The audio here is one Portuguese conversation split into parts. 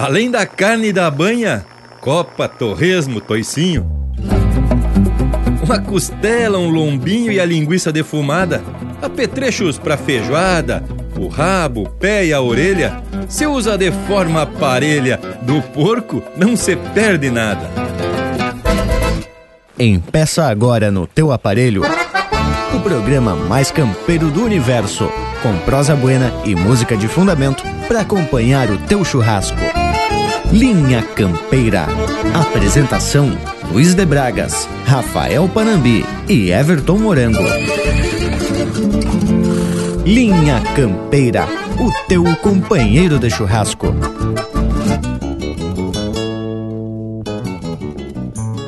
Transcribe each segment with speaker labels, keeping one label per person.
Speaker 1: Além da carne da banha, copa, torresmo, toicinho. Uma costela, um lombinho e a linguiça defumada, apetrechos para feijoada, o rabo, o pé e a orelha, se usa de forma parelha, do porco não se perde nada.
Speaker 2: Empeça agora no teu aparelho o programa mais campeiro do universo, com prosa buena e música de fundamento para acompanhar o teu churrasco. Linha Campeira. Apresentação: Luiz de Bragas, Rafael Panambi e Everton Morango. Linha Campeira, o teu companheiro de churrasco.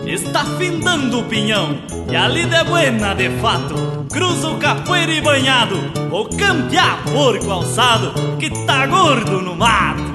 Speaker 3: Está findando o pinhão e a lida é buena de fato. Cruza o capoeira e banhado, ou campear porco alçado que tá gordo no mato.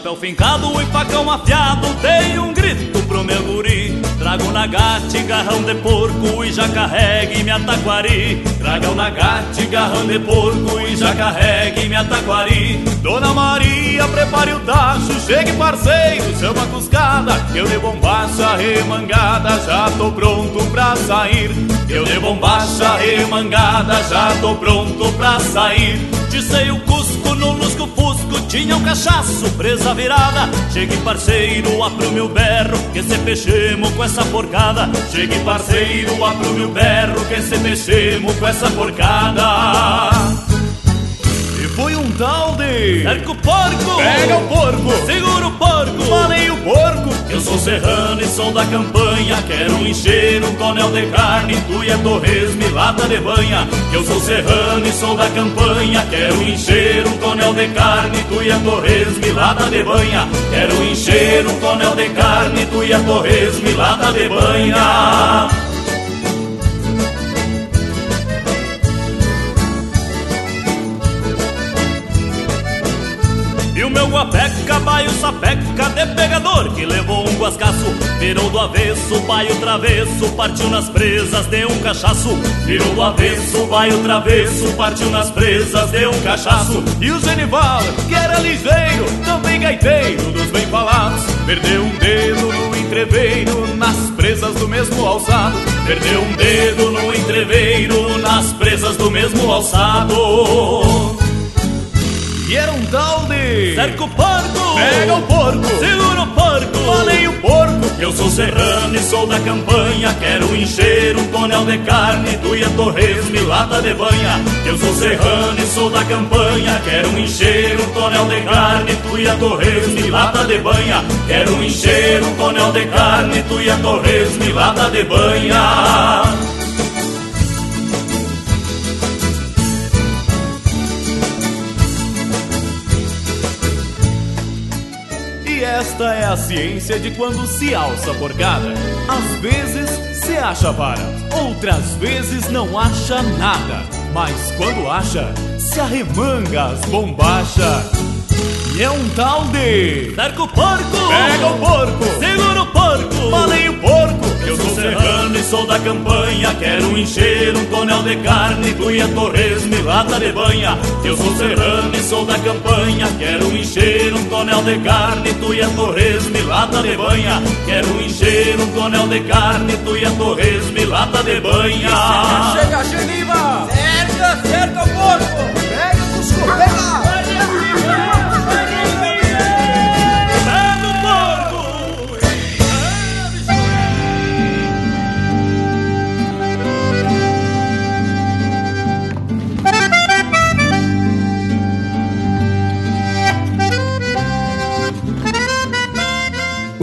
Speaker 3: Chapéu fincado e facão afiado Dei um grito pro meu guri. Trago nagate, garrão de porco E já carregue minha taquari. Traga o nagate, garrão de porco E já carregue minha taquari. Dona Maria, prepare o tacho Chegue parceiro, chama a cuscada Eu de bombacha remangada Já tô pronto pra sair. Eu de bombacha remangada Já tô pronto pra sair Dissei o cusco no lusco fusco Tinha um cachaço presa virada. Chegue parceiro, apro meu berro Que se fechemos com essa porcada. Chegue parceiro, apro meu berro Que se fechemos com essa porcada foi um tal de... Cerca o porco! Pega o porco! Segura o porco! Falei o porco! Eu sou serrano e sou da campanha Quero encher um tonel de carne Tu e a torresmo e lata de banha Eu sou serrano e sou da campanha Quero encher um tonel de carne Tu e a torresmo e lata de banha Quero encher um tonel de carne Tu e a torresmo e lata de banha O meu guapeca, baio sapeca de pegador Que levou um guascaço, virou do avesso Baio travesso, partiu nas presas de um cachaço. Virou do avesso, baio travesso Partiu nas presas de um cachaço. E o Genival, que era ligeiro Também gaiteiro dos bem falados Perdeu um dedo no entreveiro Nas presas do mesmo alçado. Perdeu um dedo no entreveiro Nas presas do mesmo alçado e era um tal de. Cerca o porco! Pega o porco! Segura o porco! Falei o porco! Eu sou serrano e sou da campanha. Quero encher um tonel de carne, tu e a torresmo e lata de banha. Eu sou serrano e sou da campanha. Quero encher um tonel de carne, tu e a torresmo e lata de banha. Quero encher um tonel de carne, tu e a torresmo e lata de banha. Esta é a ciência de quando se alça a porcada. Às vezes se acha vara, outras vezes não acha nada. Mas quando acha, se arremanga as bombachas. É um tal de. Cerca o porco! Pega o porco! Segura o porco! Falei o porco! Eu sou serrano e sou da campanha Quero encher um tonel de carne Cuia, torresmo e lata de banha Eu sou serrano e sou da campanha Quero encher um tonel de carne Tuia, torresmo e lata de banha Quero encher um tonel de carne Tuia, torresmo e lata de banha
Speaker 4: Chega, chega, Geniva! Cerca, cerca o porco! Pega o cusco, pega!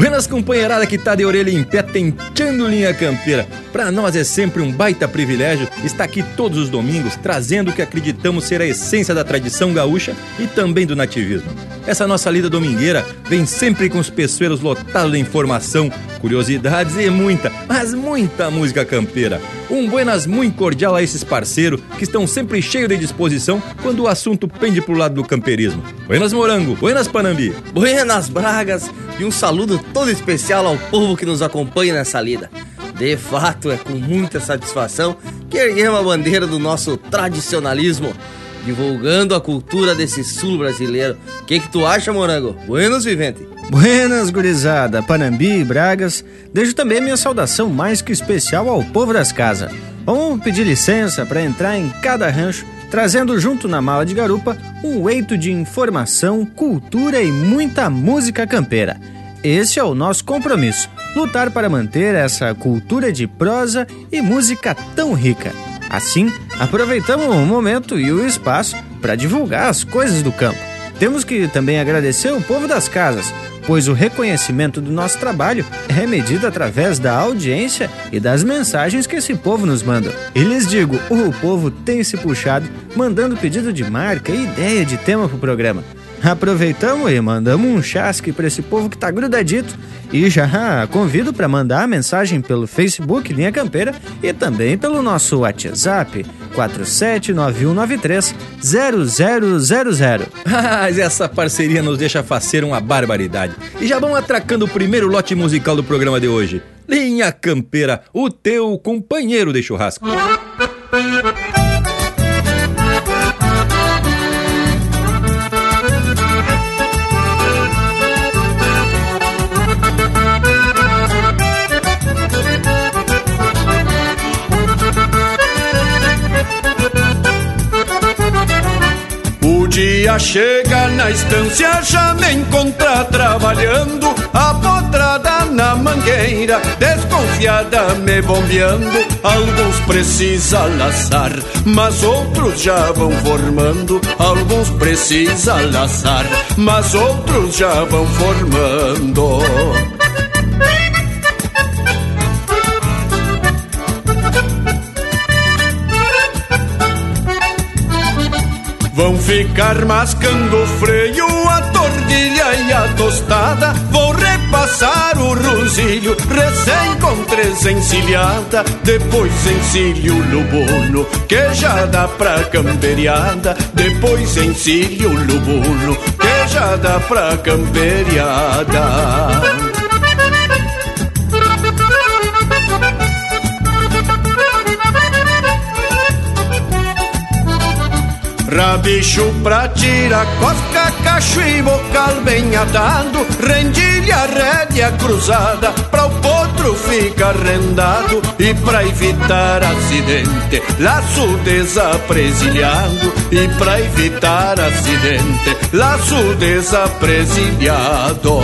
Speaker 1: Buenas companheirada que tá de orelha em pé tentando linha campeira. Para nós é sempre um baita privilégio estar aqui todos os domingos trazendo o que acreditamos ser a essência da tradição gaúcha e também do nativismo. Essa nossa lida domingueira vem sempre com os pessoeiros lotados de informação, curiosidades e muita, mas muita música campeira. Um buenas muito cordial a esses parceiros que estão sempre cheios de disposição quando o assunto pende pro lado do camperismo. Buenas Morango, buenas Panambi.
Speaker 5: Buenas Bragas e um saludo todo especial ao povo que nos acompanha nessa lida. De fato, é com muita satisfação que erguemos a bandeira do nosso tradicionalismo, divulgando a cultura desse sul brasileiro. O que, que tu acha, Morango? Buenos, Vivente?
Speaker 6: Buenas, gurizada, Panambi e Bragas. Deixo também minha saudação mais que especial ao povo das casas. Vamos pedir licença para entrar em cada rancho, trazendo junto na mala de garupa um eito de informação, cultura e muita música campeira. Esse é o nosso compromisso lutar para manter essa cultura de prosa e música tão rica. Assim, aproveitamos o momento e o espaço para divulgar as coisas do campo. Temos que também agradecer o povo das casas, pois o reconhecimento do nosso trabalho é medido através da audiência e das mensagens que esse povo nos manda. E lhes digo, o povo tem se puxado, mandando pedido de marca e ideia de tema para o programa. Aproveitamos e mandamos um chasque para esse povo que tá grudadito e já convido para mandar a mensagem pelo Facebook Linha Campeira e também pelo nosso WhatsApp 4791930000.
Speaker 1: Mas essa parceria nos deixa fazer uma barbaridade. E já vamos atracando o primeiro lote musical do programa de hoje. Linha Campeira, o teu companheiro de churrasco.
Speaker 7: Dia chega na estância, já me encontra trabalhando, a potrada na mangueira, desconfiada me bombeando. Alguns precisa laçar, mas outros já vão formando. Alguns precisa laçar, mas outros já vão formando. Vão ficar mascando o freio, a tordilha e a tostada. Vou repassar o rosilho, recém com três encilhada. Depois encilho o lubuno, que já dá pra camperiada. Depois encilho o lubuno, que já dá pra camperiada. Rabicho pra tirar cosca, cacho e bocal bem atado Rendilha, rédea cruzada Pra o potro ficar rendado E pra evitar acidente Laço desapresilhado E pra evitar acidente Laço desapresilhado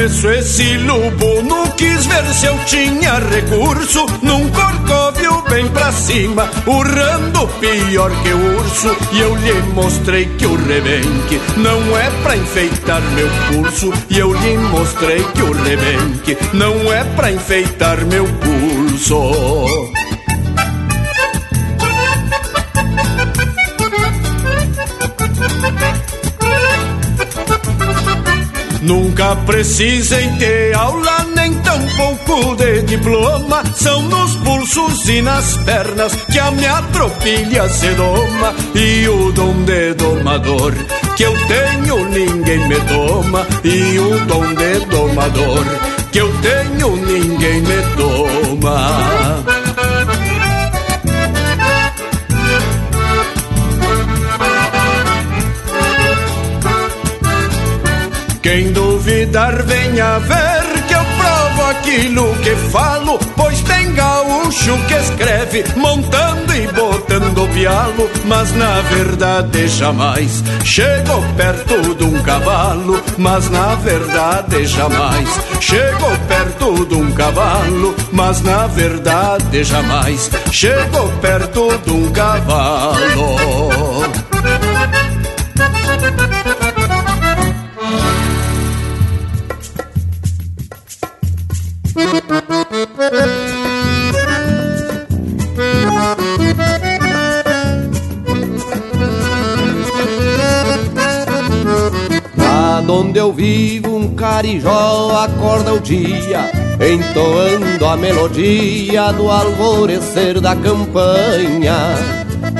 Speaker 7: começo esse lobo não quis ver se eu tinha recurso. Num corcóvio bem pra cima, urrando pior que o urso. E eu lhe mostrei que o rebenque não é pra enfeitar meu curso. E eu lhe mostrei que o rebenque não é pra enfeitar meu curso Nunca precisem ter aula, nem tampouco de diploma. São nos pulsos e nas pernas que a minha tropilha se doma. E o dom de domador que eu tenho, ninguém me toma. E o dom de domador que eu tenho, ninguém me toma. Quem duvidar venha ver que eu provo aquilo que falo. Pois tem gaúcho que escreve montando e botando pialo. Mas na verdade jamais chegou perto de um cavalo. Mas na verdade jamais chegou perto de um cavalo. Mas na verdade jamais chegou perto de um cavalo
Speaker 8: onde eu vivo, um carijó acorda o dia, entoando a melodia do alvorecer da campanha.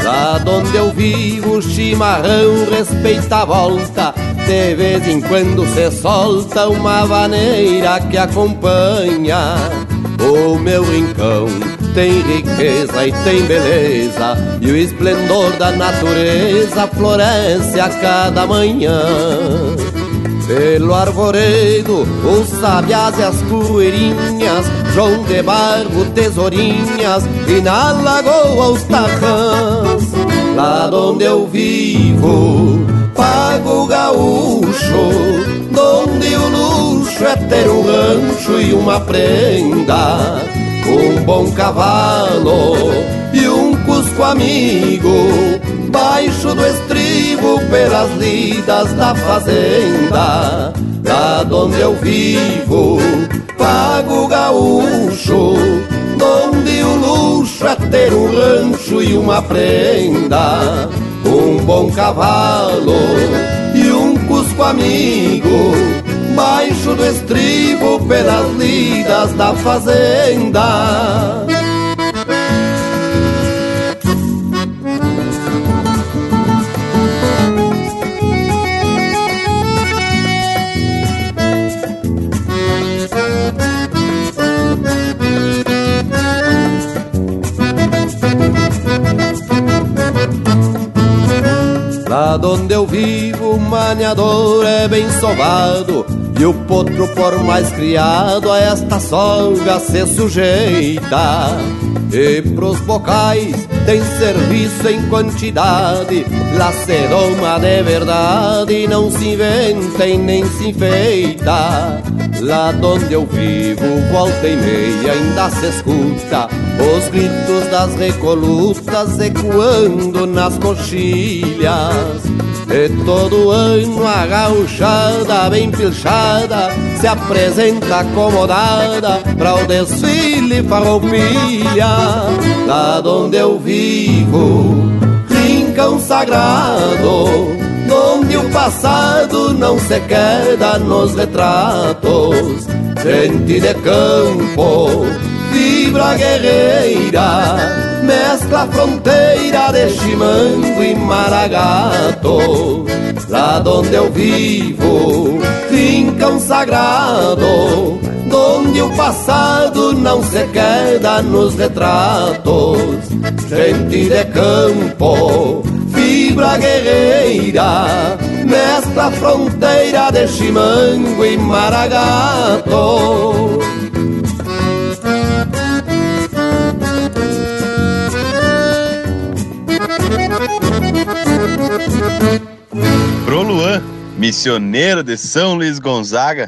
Speaker 8: Lá onde eu vivo, o chimarrão respeita a volta, de vez em quando se solta uma vaneira que acompanha o meu rincão tem riqueza e tem beleza, e o esplendor da natureza floresce a cada manhã. Pelo arvoredo, os sabiás e as poeirinhas, João de Barro, tesourinhas, e na lagoa os tarrãs. Lá onde eu vivo, pago gaúcho, donde o luxo é ter um rancho e uma prenda um bom cavalo e um cusco amigo, baixo do estribo pelas lidas da fazenda, lá onde eu vivo, pago gaúcho, onde o luxo é ter um rancho e uma prenda, um bom cavalo e um cusco amigo baixo do estribo pelas lidas da fazenda. Lá onde eu vivo, o maniador é bem sovado e o potro, por mais criado, a esta solga se sujeita. E pros bocais tem serviço em quantidade, doma de verdade, não se inventa e nem se enfeita. Lá onde eu vivo, volta e meia, ainda se escuta os gritos das recolutas ecoando nas coxilhas. E todo ano a gauchada bem pilchada Se apresenta acomodada Pra o desfile farroupilha Lá onde eu vivo Rincão sagrado Onde o passado não se queda nos retratos Gente de campo Vibra guerreira mescla fronteira de chimango e maragato. Lá onde eu vivo, um sagrado, onde o passado não se queda nos retratos. Gente de campo, fibra guerreira, mescla fronteira de chimango e maragato.
Speaker 9: Missioneiro de São Luís Gonzaga,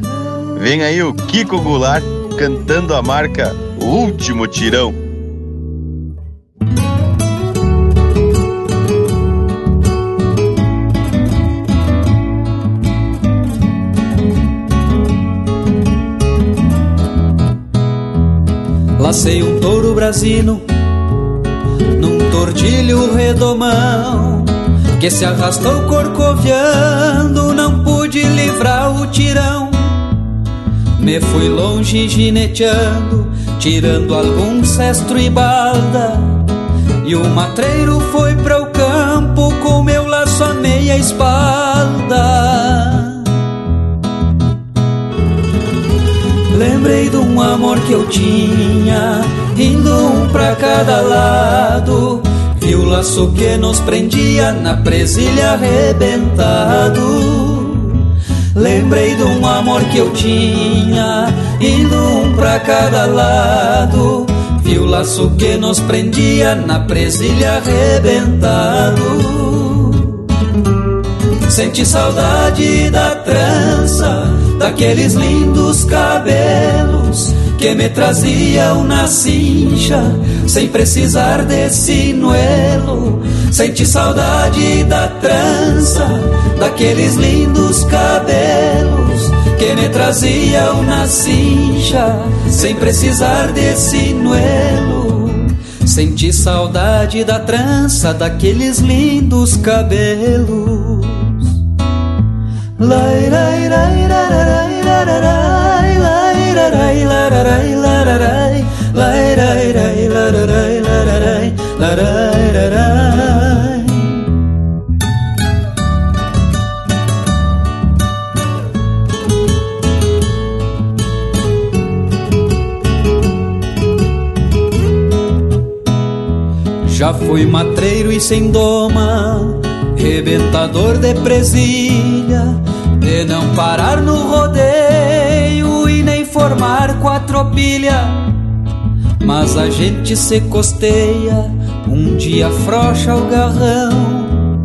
Speaker 9: vem aí o Kiko Goulart cantando a marca O Último Tirão.
Speaker 10: Lacei um touro brasino num tordilho redomão que se arrastou corcoviando, não pude livrar o tirão. Me fui longe gineteando, tirando algum cestro e balda. E o matreiro foi para o campo com meu laço a meia espalda. Lembrei de um amor que eu tinha, indo um pra cada lado e o laço que nos prendia na presilha arrebentado. Lembrei de um amor que eu tinha, indo um pra cada lado. Vi o laço que nos prendia na presilha arrebentado. Senti saudade da trança, daqueles lindos cabelos que me trazia uma cincha, sem precisar desse noelo. Senti saudade da trança, daqueles lindos cabelos que me trazia uma cincha, sem precisar desse noelo. Senti saudade da trança, daqueles lindos cabelos. Lai, lai, lai, lai, lai, lai, lai, lai. Já fui matreiro e sem doma, rebentador de presilha, de não parar no rodeio formar quatropilha. Mas a gente se costeia, um dia frouxa o garrão.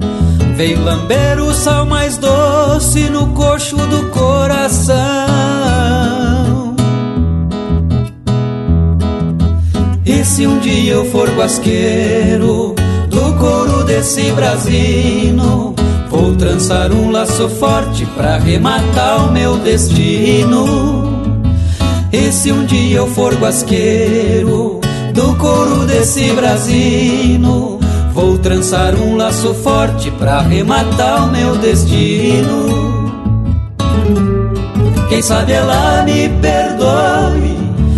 Speaker 10: Vem lamber o sal mais doce no coxo do coração. E se um dia eu for guasqueiro do couro desse brasino, vou trançar um laço forte pra rematar o meu destino. E se um dia eu for guasqueiro do couro desse brasino, vou trançar um laço forte pra rematar o meu destino. Quem sabe ela me perdoe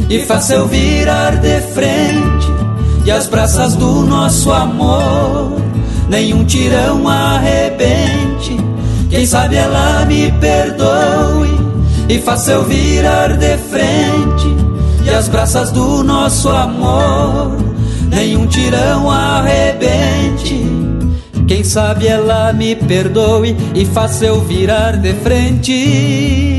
Speaker 10: e faça eu virar de frente e as braças do nosso amor nenhum tirão arrebente. Quem sabe ela me perdoe e faça eu virar de frente e as braças do nosso amor nenhum tirão arrebente. Quem sabe ela me perdoe e faça eu virar de frente.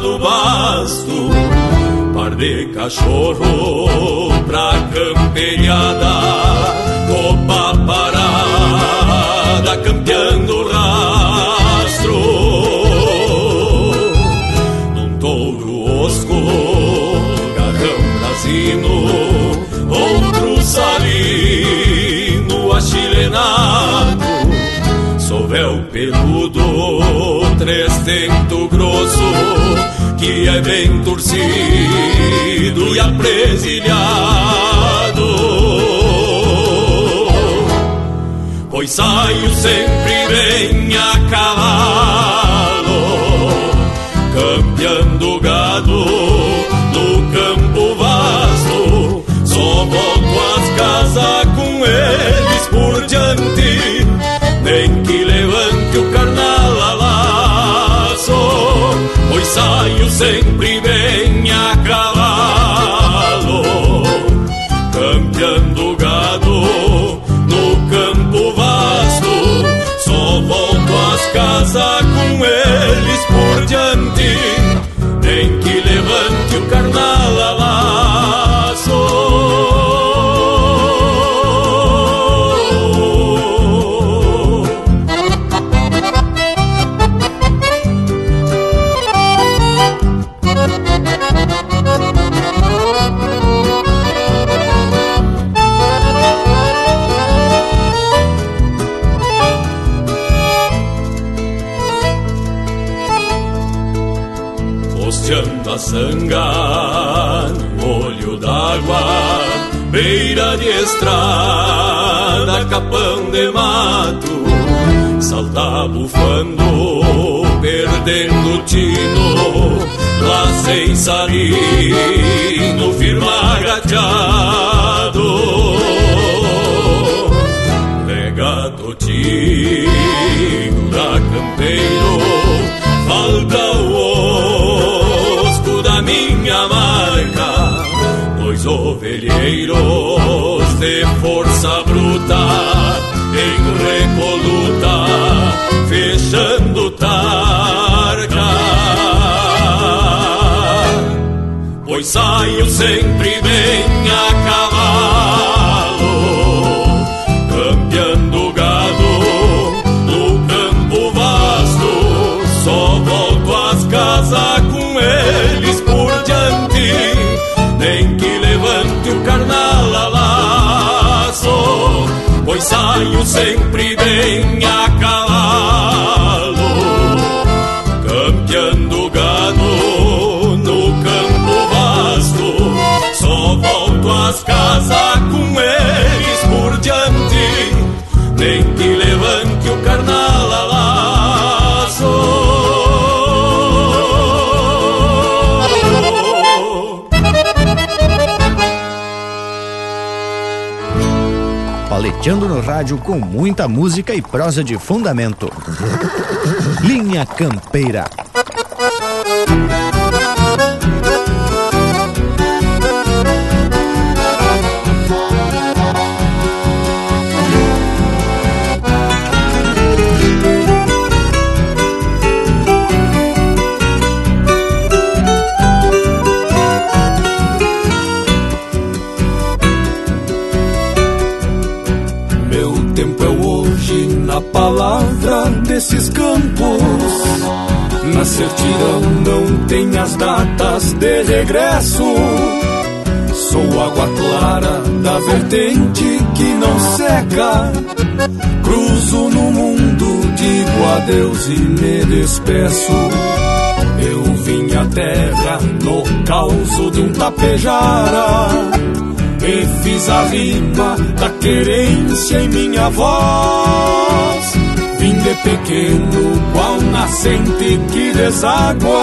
Speaker 2: Do basto, par de cachorro pra camperiada, copa parada, campeando rastro, num touro osco, garrão brasino, outro salino achilenado, sovel peludo, três dento grosso, que é bem torcido e apresilhado. Pois saio sempre bem a ensaio sempre lá sem sarino, firma agachado. Totinho figura campeiro, falta o osco da minha marca, dois ovelheiros de força bruta, em recoluta, fechando sempre bem
Speaker 6: Paleteando no rádio com muita música e prosa de fundamento. Linha Campeira.
Speaker 2: Regresso. Sou água clara da vertente que não seca. Cruzo no mundo, digo adeus e me despeço. Eu vim à terra no caos de um tapejara. E fiz a rima da querência em minha voz. Vim de pequeno, qual nascente que deságua,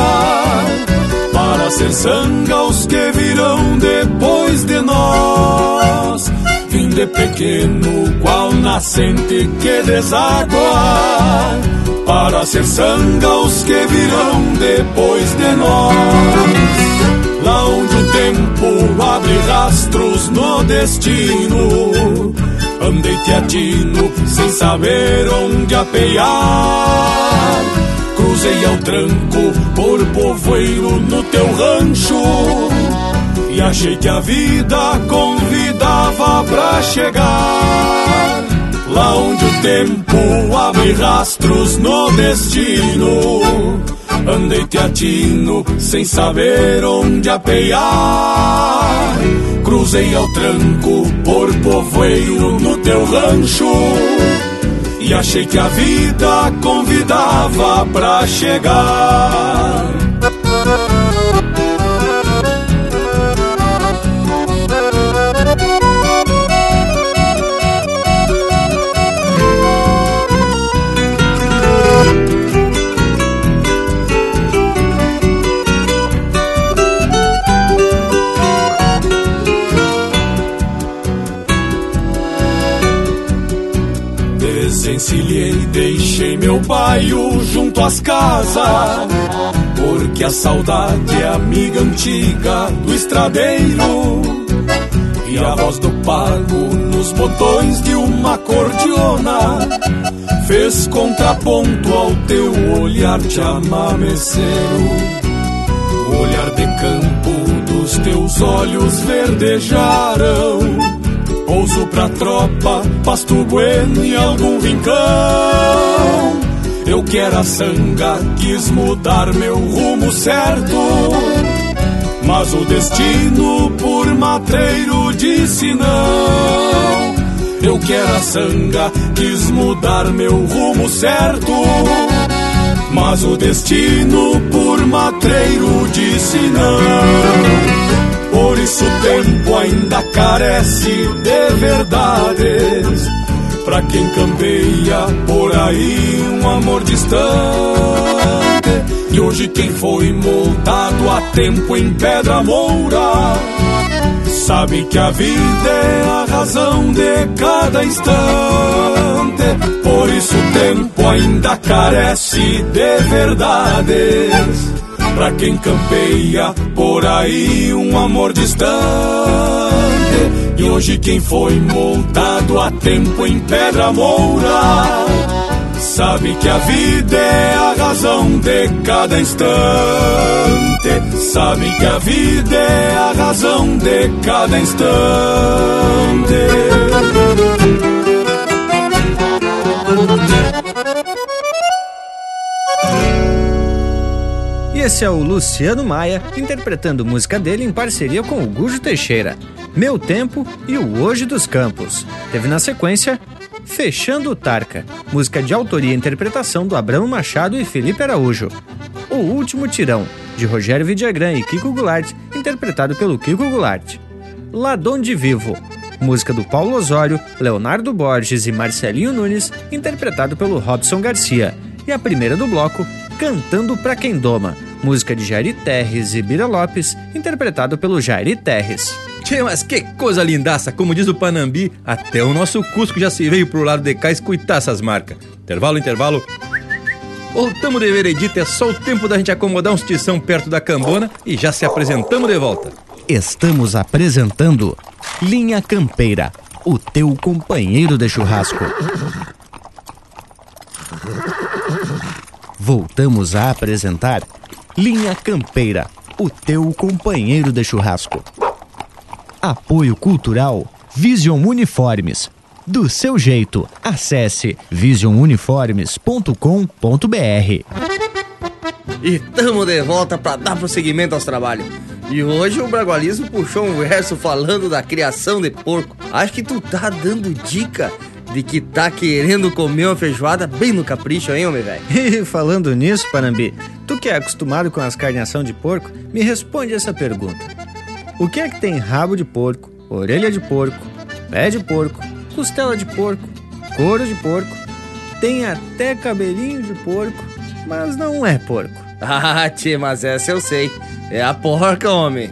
Speaker 2: para ser sanga os que virão depois de nós. Vim de pequeno, qual nascente que deságua, para ser sanga os que virão depois de nós. Lá onde o tempo abre rastros no destino, andei teatino sem saber onde apear. Cruzei ao tranco por povoeiro no teu rancho e achei que a vida convidava pra chegar. Lá onde o tempo abre rastros no destino, andei teatino sem saber onde apear. Cruzei ao tranco por povoeiro no teu rancho e achei que a vida convidava pra chegar. Baio junto às casas, porque a saudade é amiga antiga do estradeiro. E a voz do pago nos botões de uma cordiona fez contraponto ao teu olhar te amameceiro. O olhar de campo dos teus olhos verdejaram. Pouso pra tropa, pasto bueno e algum rincão. Eu que era sanga, quis mudar meu rumo certo. Mas o destino por matreiro disse não. Eu que era sanga, quis mudar meu rumo certo. Mas o destino por matreiro disse não. Por isso o tempo ainda carece de verdades. Pra quem campeia por aí um amor distante. E hoje quem foi moldado a tempo em pedra moura sabe que a vida é a razão de cada instante. Por
Speaker 7: Por isso o tempo ainda carece de verdades. Pra quem campeia por aí um amor distante. E hoje quem foi multado a tempo em pedra moura Sabe que a vida é a razão de cada instante. Sabe que a vida é a razão de cada instante.
Speaker 6: Esse é o Luciano Maia interpretando música dele em parceria com o Gujo Teixeira. Meu Tempo e o Hoje dos Campos. Teve na sequência Fechando o Tarca, música de autoria e interpretação do Abramo Machado e Felipe Araújo. O Último Tirão, de Rogério Vidagrã e Kiko Goulart, interpretado pelo Kiko Goulart. Ladon de Vivo, música do Paulo Osório, Leonardo Borges e Marcelinho Nunes, interpretado pelo Robson Garcia. E a primeira do bloco, Cantando Pra Quem Doma, música de Jairi Terres e Bira Lopes, interpretado pelo Jairi Terres.
Speaker 1: Tchê, mas que coisa lindaça! Como diz o Panambi, até o nosso Cusco já se veio pro lado de cá escutar essas marcas. Intervalo, intervalo. Voltamos de veredito, é só o tempo da gente acomodar uns tição perto da cambona e já se apresentamos de volta.
Speaker 2: Estamos apresentando Linha Campeira, o teu companheiro de churrasco. Voltamos a apresentar Linha Campeira, o teu companheiro de churrasco. Apoio Cultural Vision Uniformes. Do seu jeito, acesse visionuniformes.com.br.
Speaker 5: E tamo de volta para dar prosseguimento aos trabalhos. E hoje o Bragualismo puxou um verso falando da criação de porco. Acho que tu tá dando dica de que tá querendo comer uma feijoada bem no capricho, hein, homem velho?
Speaker 6: E falando nisso, Panambi, tu que é acostumado com as carneação de porco, me responde essa pergunta. O que é que tem rabo de porco, orelha de porco, pé de porco, costela de porco, couro de porco, tem até cabelinho de porco, mas não é porco?
Speaker 5: Ah, tia, mas essa eu sei. É a porca, homem.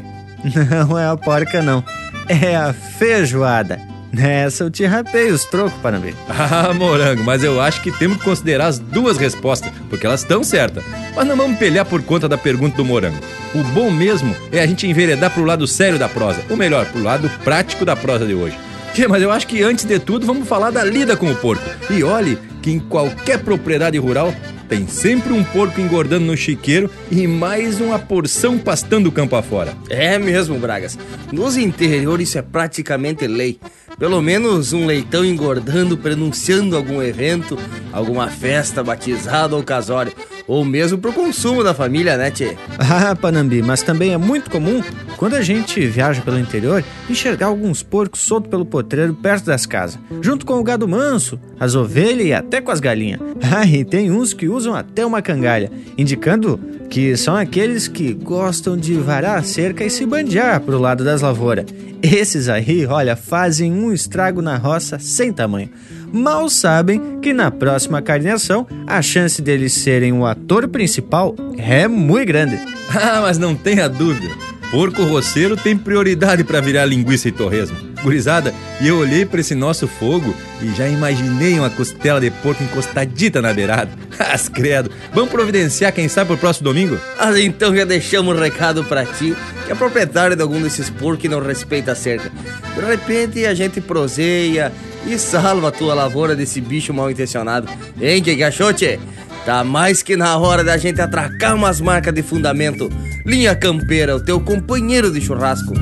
Speaker 6: Não é a porca, não. É a feijoada. Nessa eu te rapei os trocos, Panambi.
Speaker 1: Ah, morango, mas eu acho que temos que considerar as duas respostas, porque elas estão certas. Mas não vamos pelhar por conta da pergunta do morango. O bom mesmo é a gente enveredar pro lado sério da prosa, ou melhor, pro lado prático da prosa de hoje. Mas eu acho que antes de tudo vamos falar da lida com o porco. E olhe que em qualquer propriedade rural tem sempre um porco engordando no chiqueiro e mais uma porção pastando o campo afora.
Speaker 5: É mesmo, Bragas. Nos interiores isso é praticamente lei. Pelo menos um leitão engordando, prenunciando algum evento, alguma festa, batizado ou casório. Ou mesmo pro consumo da família, né, Tchê?
Speaker 6: Ah, Panambi, mas também é muito comum, quando a gente viaja pelo interior, enxergar alguns porcos soltos pelo potreiro perto das casas, junto com o gado manso, as ovelhas e até com as galinhas. Ah, e tem uns que usam até uma cangalha, indicando que são aqueles que gostam de varar a cerca e se bandear pro lado das lavouras. Esses aí, olha, fazem um estrago na roça sem tamanho. Mal sabem que na próxima carneação a chance deles serem o ator principal é muito grande.
Speaker 1: Ah, mas não tenha dúvida. Porco roceiro tem prioridade para virar linguiça e torresmo. Gurizada, e eu olhei para esse nosso fogo e já imaginei uma costela de porco encostadita na beirada. As credo. Vamos providenciar quem sabe pro próximo domingo?
Speaker 5: Ah, então já deixamos um recado para ti, que é proprietário de algum desses porcos que não respeita a cerca. De repente a gente proseia e salva a tua lavoura desse bicho mal intencionado. Hein, que, tchê? Tá mais que na hora da gente atracar umas marcas de fundamento. Linha Campeira, o teu companheiro de churrasco.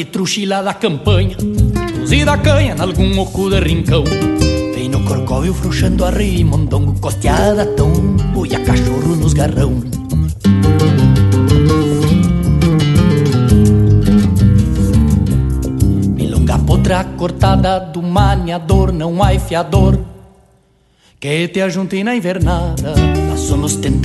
Speaker 11: Que truxila da campanha Cozida a canha nalgum oco de rincão. Vem no corcóvio frouxando a rei Mondongo costeada tombo E a cachorro nos garrão. Milonga potra cortada do maniador Não há fiador que te ajunte na invernada. Passou nos tento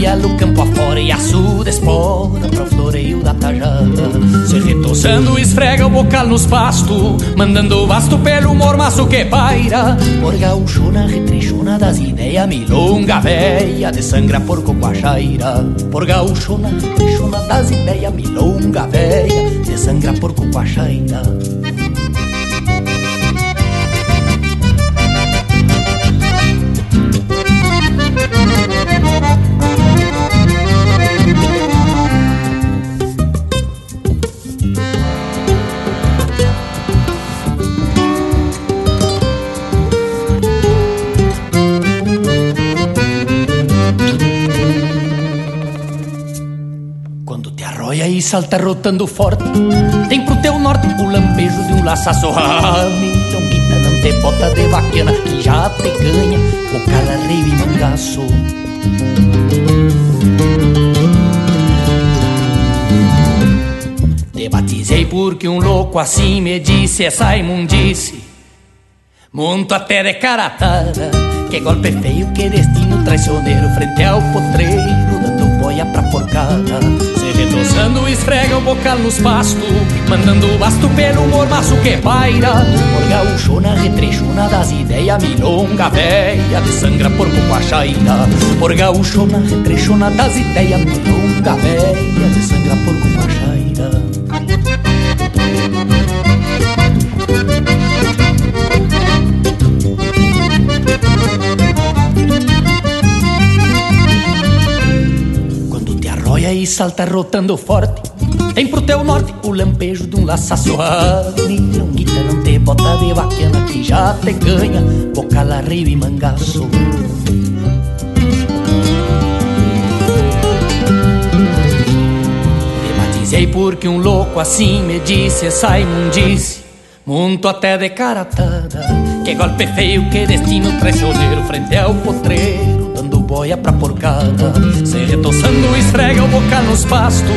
Speaker 11: no campo afora e açuda espora Pra o floreio da tajada Se retoçando esfrega o bocal nos pastos Mandando o basto pelo mormaço que paira? Por gaúchona retrechona das ideias Milonga véia de sangra por copachaira Por gaúchona retrechona das ideias Milonga véia de sangra por copachaira salta rotando forte. Tem pro teu norte o lampejo de um laçaço. Então quita não te bota de vaquiana que já te ganha com calarreio e mangaço. Te batizei porque um louco assim me disse essa imundice. Monto até de caratada, que golpe feio, que destino traiçoneiro frente ao potreiro, dando boia pra porcada. Retoçando esfrega o bocal nos pastos Mandando o basto pelo mormaço que paira. Por gaúchona retrechona das ideias Milonga véia sangra por copachaira Por gaúchona retrechona das ideias Milonga véia sangra por copachaira E salta rotando forte. Tem pro teu norte o lampejo de um laçaço milonguita não te bota de vaquiana Que já te ganha. Boca rio e mangaço Te batizei porque um louco assim me disse Essa imundice Muito até de caratada Que golpe feio, que destino traiçoeiro Frente ao potreiro boia pra porcada. Se retoçando esfrega o boca nos pastos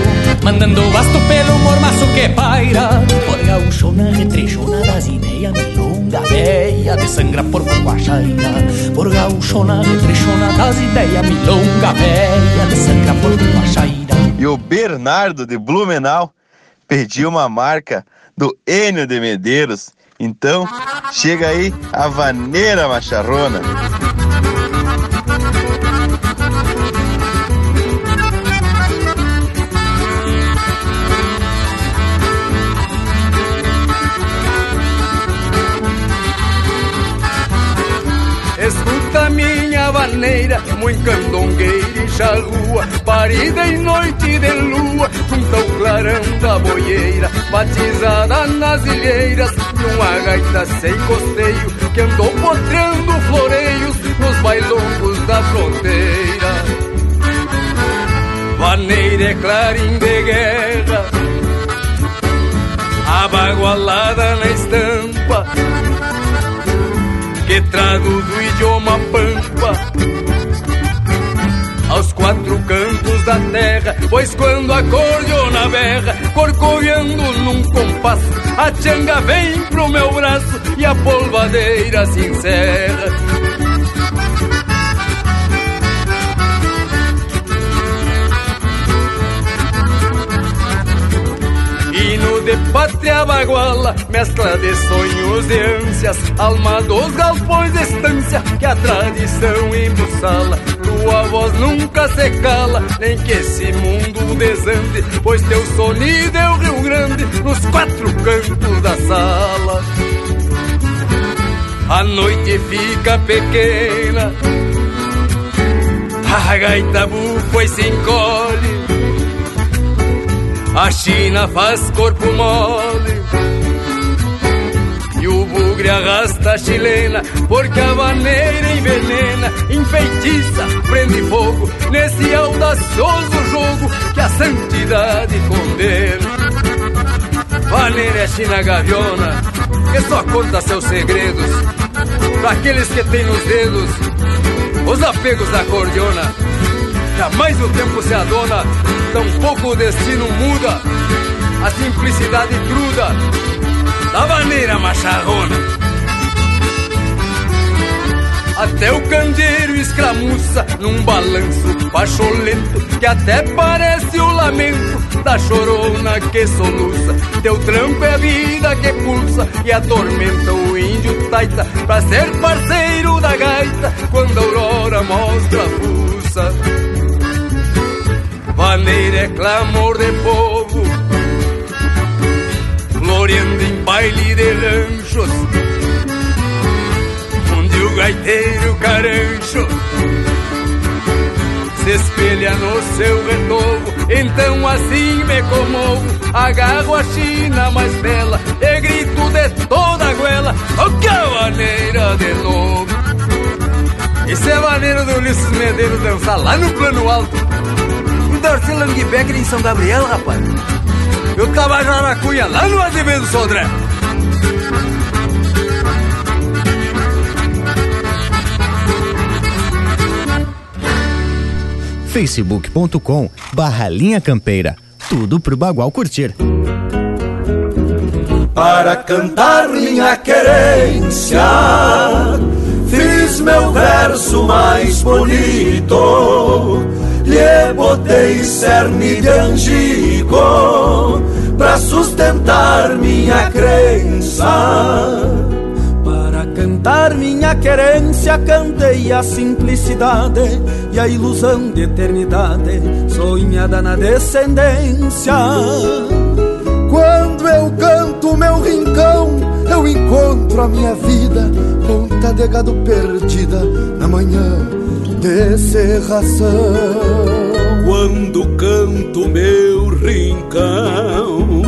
Speaker 11: Mandando basto pelo mormaço que paira. Por gaúchona retrechona das ideias Milonga véia de sangra por coachaira Por gaúchona retrechona das ideias Milonga véia de sangra por coachaira
Speaker 9: E o Bernardo de Blumenau pediu uma marca do Enio de Medeiros. Então, chega aí a vaneira macharrona.
Speaker 7: Vaneira, muito candongueira e charrua Parida em noite de lua, junto ao clarão da boieira Batizada nas ilheiras, numa gaita sem costeio Que andou potreando floreios nos bailongos da fronteira. Vaneira é clarim de guerra Abagualada na estampa que trago do idioma pampa aos quatro cantos da terra, pois quando a cordiona berra, corcoviando num compasso, a tianga vem pro meu braço e a polvadeira se encerra. De pátria baguala, mescla de sonhos e ânsias, alma dos galpões de estância, que a tradição embussala. Tua voz nunca se cala, nem que esse mundo desande, pois teu sonido é o Rio Grande, nos quatro cantos da sala. A noite fica pequena, a gaita bufa e se encolhe a China faz corpo mole. E o bugre arrasta a chilena Porque a vaneira envenena Enfeitiça, prende fogo Nesse audacioso jogo Que a santidade condena. Vaneira é China gaviona Que só conta seus segredos. Para aqueles que têm nos dedos Os apegos da cordiona Jamais o tempo se adona, tampouco o destino muda. A simplicidade cruda da maneira macharrona. Até o candeeiro escramuça num balanço pacholento que até parece o lamento da chorona que soluça. Teu trampo é a vida que pulsa e atormenta o índio taita pra ser parceiro da gaita quando a aurora mostra a fuça. Vaneira é clamor de povo, gloriando em baile de ranchos o gaiteiro carancho se espelha no seu retovo. Então assim me comovo, agarro a China mais bela e grito de toda a goela, oh que maneira de novo. Esse é a maneira do Ulisses Medeiros dançar lá no plano alto. Langbecker em São Gabriel, rapaz. Eu tava já na cunha lá no Azevedo Sodré.
Speaker 2: facebook.com barra linha campeira. Tudo pro Bagual curtir.
Speaker 12: Para cantar minha querência, fiz meu verso mais bonito. Lhe botei cerne de angico pra sustentar minha crença cantar minha querência, cantei a simplicidade e a ilusão de eternidade, sonhada na descendência. Quando eu canto meu rincão, eu encontro a minha vida, ponta de gado perdida na manhã de serração.
Speaker 7: Quando canto meu rincão,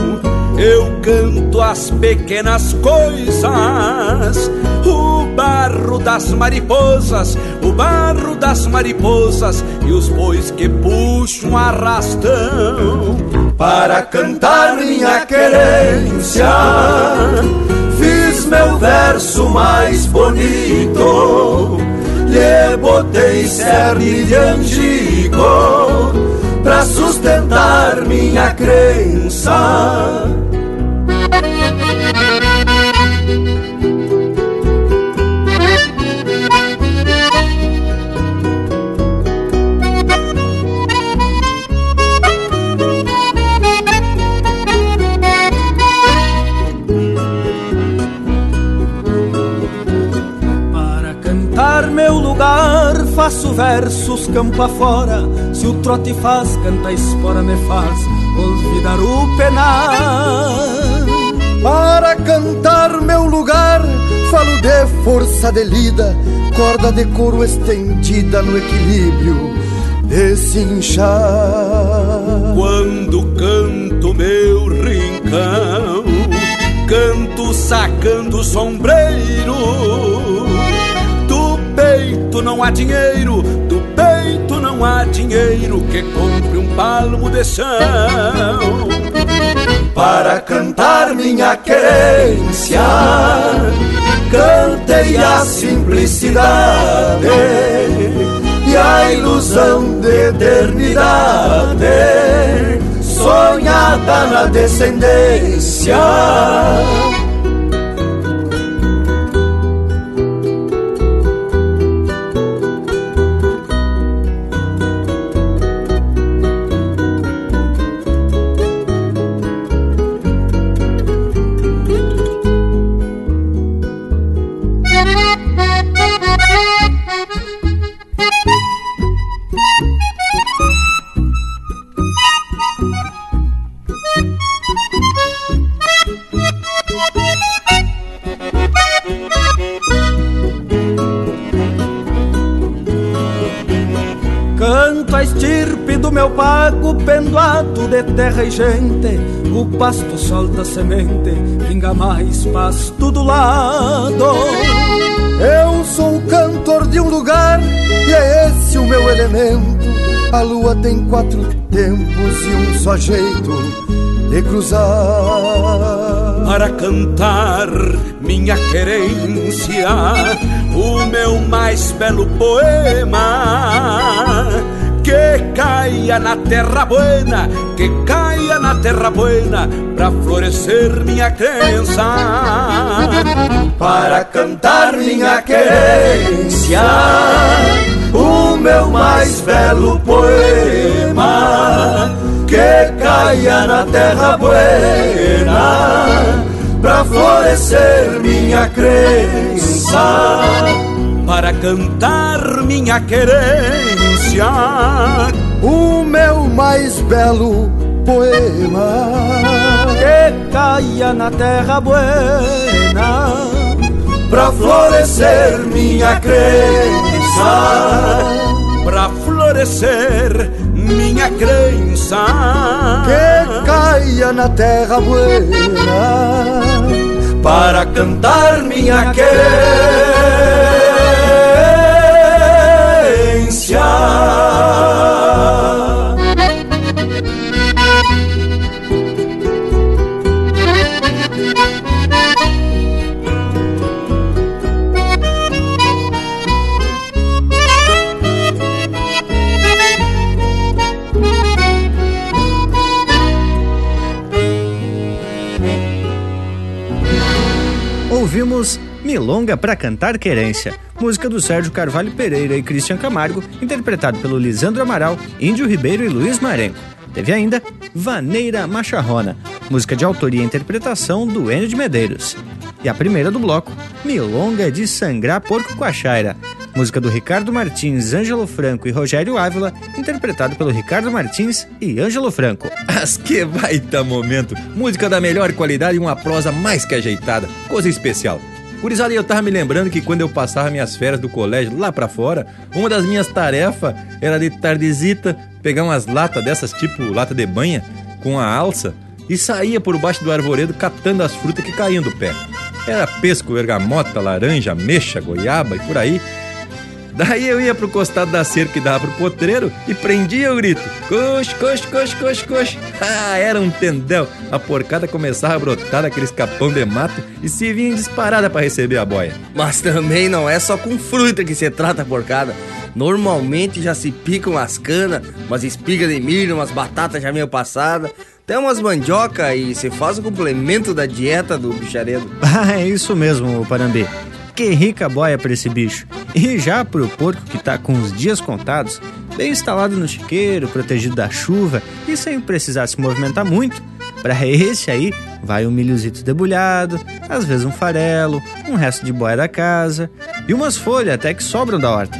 Speaker 7: eu canto as pequenas coisas, o barro das mariposas, o barro das mariposas e os bois que puxam arrastão.
Speaker 12: Para cantar minha querência, fiz meu verso mais bonito, lhe botei cerne de angico pra sustentar minha crença. Faço versos campo afora. Se o trote faz, canta espora me faz Olvidar o penar Para cantar meu lugar Falo de força de lida Corda de couro estendida no equilíbrio desse inchar
Speaker 7: Quando canto meu rincão Canto sacando sombreiro peito não há dinheiro, do peito não há dinheiro que compre um palmo de chão.
Speaker 12: Para cantar minha querência, cantei a simplicidade e a ilusão de eternidade, sonhada na descendência. Terra e gente, o pasto solta semente, pinga mais pasto do lado. Eu sou o cantor de um lugar e é esse o meu elemento. A lua tem quatro tempos e um só jeito de cruzar.
Speaker 7: Para cantar minha querência, o meu mais belo poema
Speaker 12: que caia na terra buena, que caia na terra buena, pra florescer minha crença, para cantar minha querência, o meu mais belo poema, que caia na terra buena, pra florescer minha crença, para cantar minha querência o meu mais belo poema. Que caia na terra buena pra florescer minha crença. Pra florescer minha crença. Que caia na terra buena para cantar minha querência
Speaker 6: Ouvimos Milonga para Cantar Querência, música do Sérgio Carvalho Pereira e Cristian Camargo, interpretado pelo Lisandro Amaral, Índio Ribeiro e Luiz Marenco. Teve ainda Vaneira Macharrona, música de autoria e interpretação do Enio de Medeiros. E a primeira do bloco, Milonga de Sangrar Porco Coachaira, música do Ricardo Martins, Ângelo Franco e Rogério Ávila, interpretado pelo Ricardo Martins e Ângelo Franco.
Speaker 1: As que baita momento! Música da melhor qualidade e uma prosa mais que ajeitada, coisa especial. Gurizada, eu tava me lembrando que quando eu passava minhas férias do colégio lá para fora, uma das minhas tarefas era de tardezita pegar umas latas dessas, tipo lata de banha, com a alça, e saía por baixo do arvoredo catando as frutas que caíam do pé. Era pesco, bergamota, laranja, mexa, goiaba e por aí. Daí eu ia pro costado da cerca e dava pro potreiro e prendia o grito: Cox, cox, cox, cox, cox. Ah, era um tendel. A porcada começava a brotar daqueles capão de mato e se vinha disparada para receber a boia.
Speaker 5: Mas também não é só com fruta que se trata a porcada. Normalmente já se pica umas canas, umas espigas de milho, umas batatas já meio passadas. Tem umas mandioca e se faz o complemento da dieta do bicharedo.
Speaker 6: Ah, é isso mesmo, Parambi. Que rica boia para esse bicho. E já pro porco que tá com os dias contados, bem instalado no chiqueiro, protegido da chuva e sem precisar se movimentar muito, para esse aí vai um milhozito debulhado, às vezes um farelo, um resto de boia da casa e umas folhas até que sobram da horta.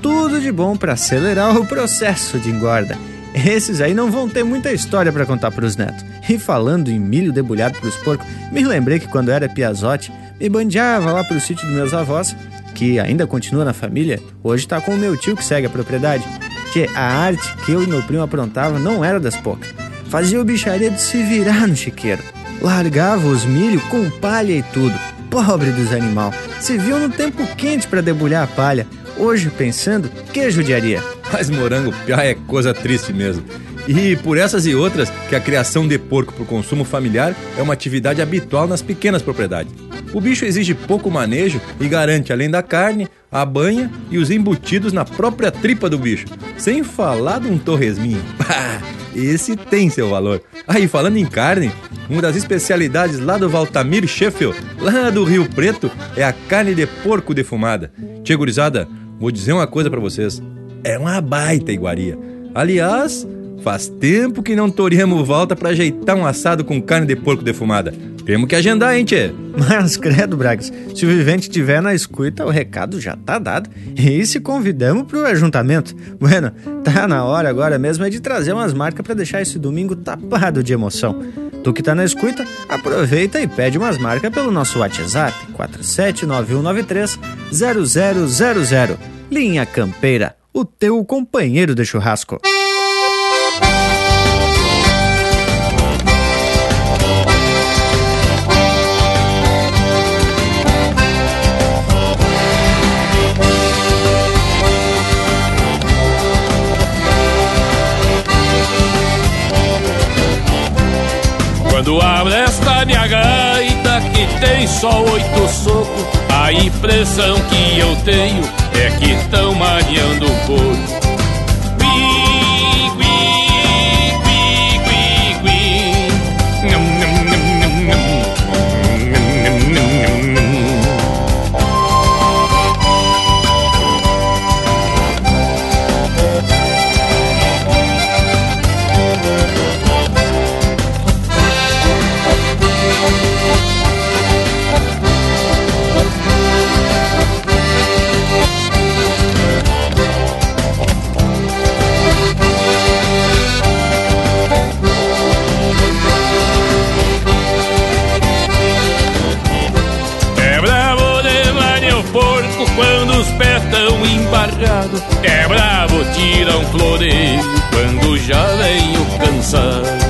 Speaker 6: Tudo de bom para acelerar o processo de engorda. Esses aí não vão ter muita história para contar pros netos. E falando em milho debulhado pros porcos, me lembrei que quando era piazote, me bandeava lá pro sítio dos meus avós, que ainda continua na família, hoje tá com o meu tio que segue a propriedade. Que a arte que eu e meu primo aprontavam não era das poucas. Fazia o bicharedo se virar no chiqueiro. Largava os milho com palha e tudo. Pobre dos animal. Se viu no tempo quente para debulhar a palha. Hoje, pensando, que judiaria.
Speaker 1: Mas morango piá é coisa triste mesmo. E por essas e outras, que a criação de porco para o consumo familiar é uma atividade habitual nas pequenas propriedades. O bicho exige pouco manejo e garante, além da carne, a banha e os embutidos na própria tripa do bicho. Sem falar de um torresminho. Esse tem seu valor. Aí, falando em carne, uma das especialidades lá do Valtamir Sheffield, lá do Rio Preto, é a carne de porco defumada. Tia gurizada, vou dizer uma coisa para vocês. É uma baita iguaria. Aliás, faz tempo que não toríamos volta para ajeitar um assado com carne de porco defumada. Temos que agendar, hein, tchê?
Speaker 6: Mas, credo, Bragas, se o vivente tiver na escuta, o recado já tá dado. E se convidamos pro ajuntamento. Bueno, tá na hora agora mesmo é de trazer umas marcas para deixar esse domingo tapado de emoção. Tu que tá na escuta, aproveita e pede umas marcas pelo nosso WhatsApp 479193 0000. Linha Campeira, o teu companheiro de churrasco.
Speaker 13: Quando abre esta minha gaita que tem só oito socos, a impressão que eu tenho é que tão maniando um pouco. O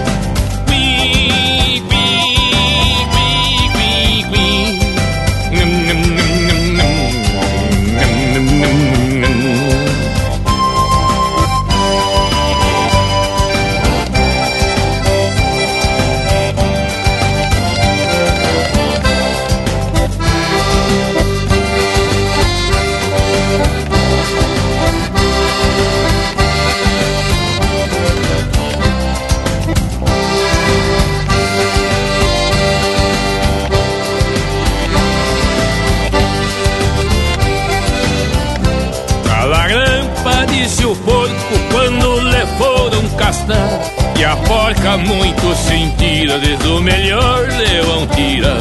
Speaker 13: cansado. E a porca muito sentida Desde o melhor levam tira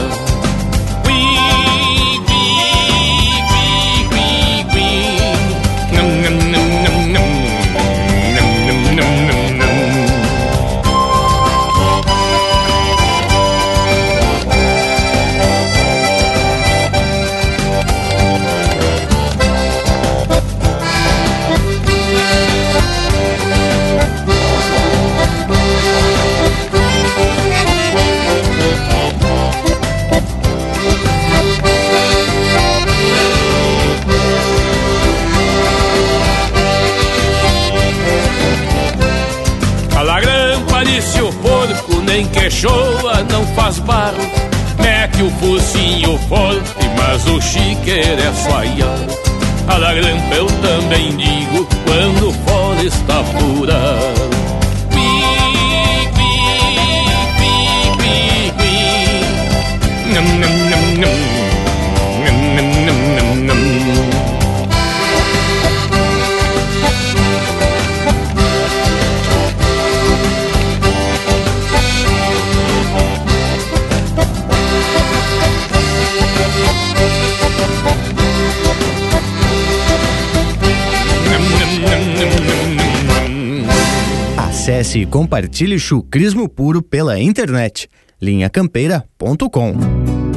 Speaker 2: Acesse e compartilhe chucrismo puro pela internet. linhacampeira.com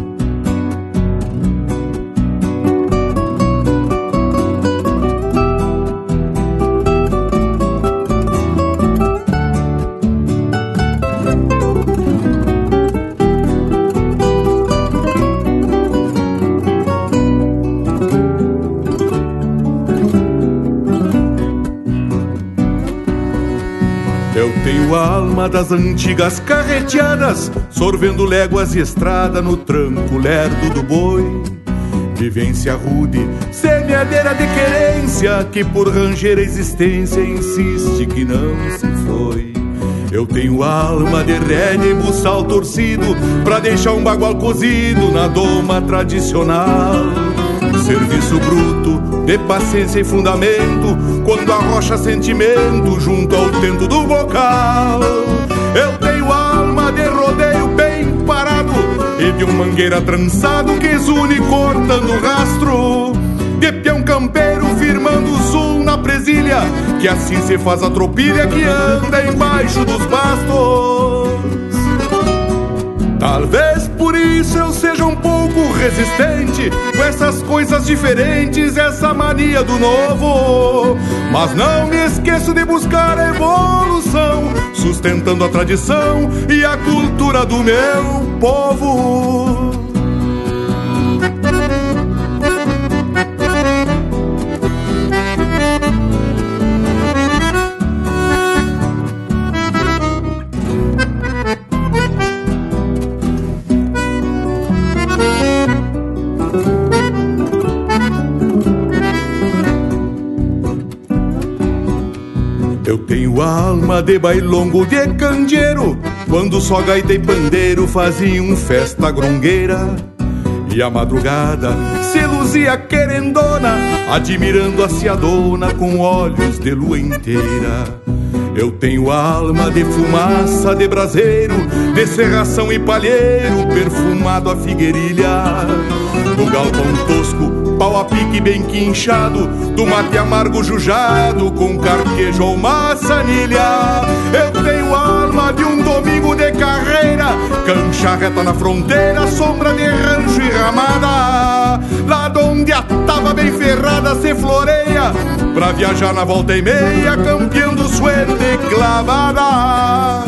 Speaker 14: das antigas carreteadas, sorvendo léguas e estrada no tranco lerdo do boi. Vivência rude, semeadeira de querência, que por ranger a existência insiste que não se foi. Eu tenho alma de rédea e buçal torcido, pra deixar um bagual cozido na doma tradicional. Serviço bruto, de paciência e fundamento, quando arrocha sentimento junto ao tento do bocal. Eu tenho alma de rodeio bem parado e de um mangueira trançado que zune cortando rastro. De peão campeiro firmando o sul na presilha, que assim se faz a tropilha que anda embaixo dos bastos. Talvez por isso eu seja um pouco resistente com essas coisas diferentes, essa mania do novo. Mas não me esqueço de buscar a evolução, sustentando a tradição e a cultura do meu povo. De bailongo de candeeiro Quando só gaita e pandeiro faziam festa grongueira E a madrugada se luzia querendona Admirando a ciadona com olhos de lua inteira eu tenho alma de fumaça de braseiro, de serração e palheiro, perfumado a figueirilha. Do galpão tosco, pau a pique bem quinchado, do mate amargo jujado, com carquejo ou maçanilha. Eu tenho alma de um domingo de carreira, cancha reta na fronteira, sombra de rancho e ramada. Lá onde atava bem bem ferrada se floreia Pra viajar na volta e meia Campeando suerte clavada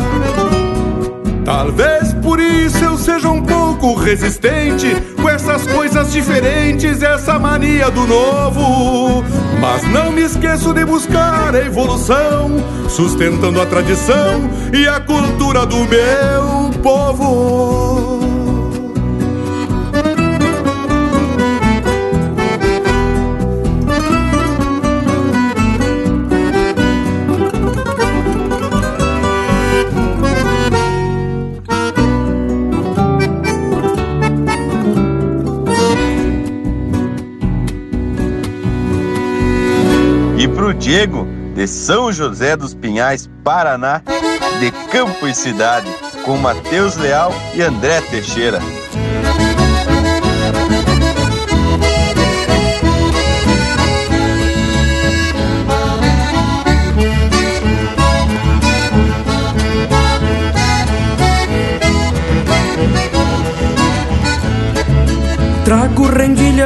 Speaker 14: Talvez por isso eu seja um pouco resistente com essas coisas diferentes, essa mania do novo. Mas não me esqueço de buscar a evolução, sustentando a tradição e a cultura do meu povo.
Speaker 9: Diego, de São José dos Pinhais, Paraná, de Campo e Cidade, com Matheus Leal e André Teixeira.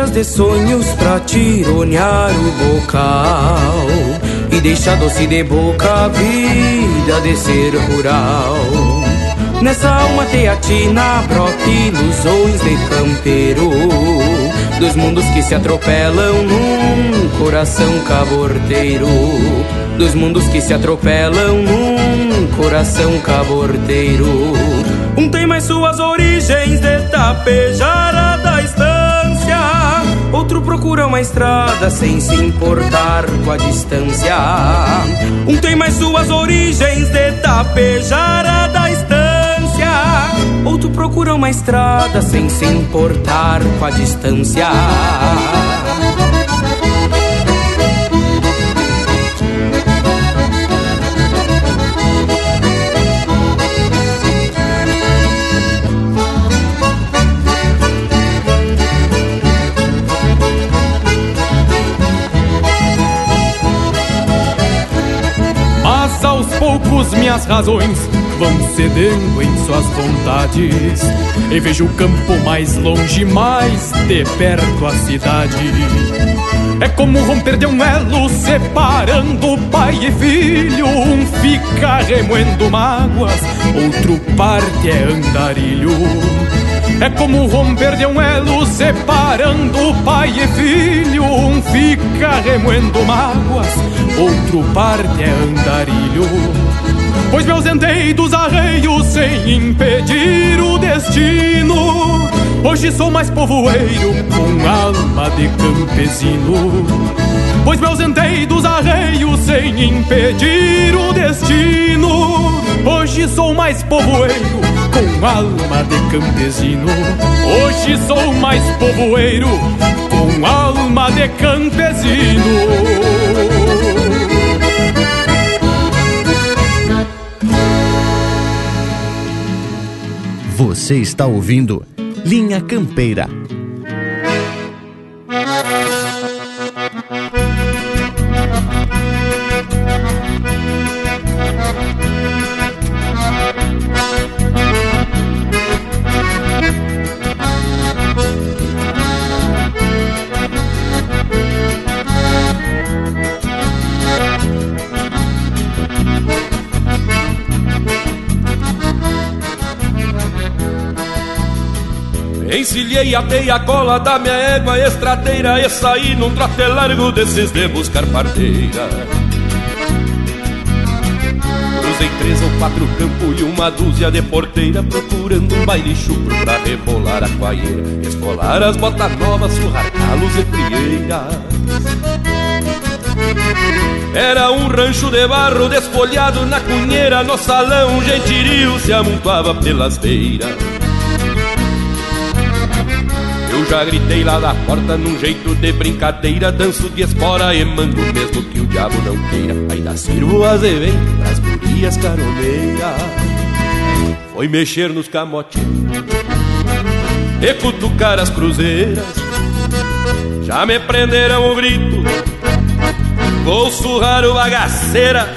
Speaker 15: De sonhos pra tironear o bocal E deixar doce de boca a vida de ser rural. Nessa alma teatina brota ilusões de campeiro Dos mundos que se atropelam num coração caborteiro. Dos mundos que se atropelam num coração caborteiro. Um tem mais suas origens de tapejara Outro procura uma estrada sem se importar com a distância. Um tem mais suas origens de tapejara da estância. Outro procura uma estrada sem se importar com a distância.
Speaker 16: Minhas razões vão cedendo em suas vontades. E vejo o campo mais longe, mais de perto a cidade. É como romper de um elo separando pai e filho. Um fica remoendo mágoas, outro parte é andarilho. É como romper de um elo separando pai e filho. Um fica remoendo mágoas, outro parte é andarilho. Pois me ausentei dos arreios sem impedir o destino. Hoje sou mais povoeiro com alma de campesino. Pois me ausentei dos arreios sem impedir o destino. Hoje sou mais povoeiro com alma de campesino. Hoje sou mais povoeiro com alma de campesino.
Speaker 2: Você está ouvindo Linha Campeira
Speaker 17: Atei a cola da minha égua estradeira E saí num trote largo desses de buscar parteira. Cruzei três ou quatro campos e uma dúzia de porteira Procurando um baile chupro pra rebolar a coaieira Escolar as botas novas, surrar calos e frieiras era um rancho de barro desfolhado na cunheira No salão um gentil se amontoava pelas beiras já gritei lá da porta num jeito de brincadeira. Danço de espora e mando mesmo que o diabo não queira. Ainda sirvo as eventos pras gurias caroneiras Foi mexer nos camotes E cutucar as cruzeiras. Já me prenderam o grito Vou surrar o bagaceira.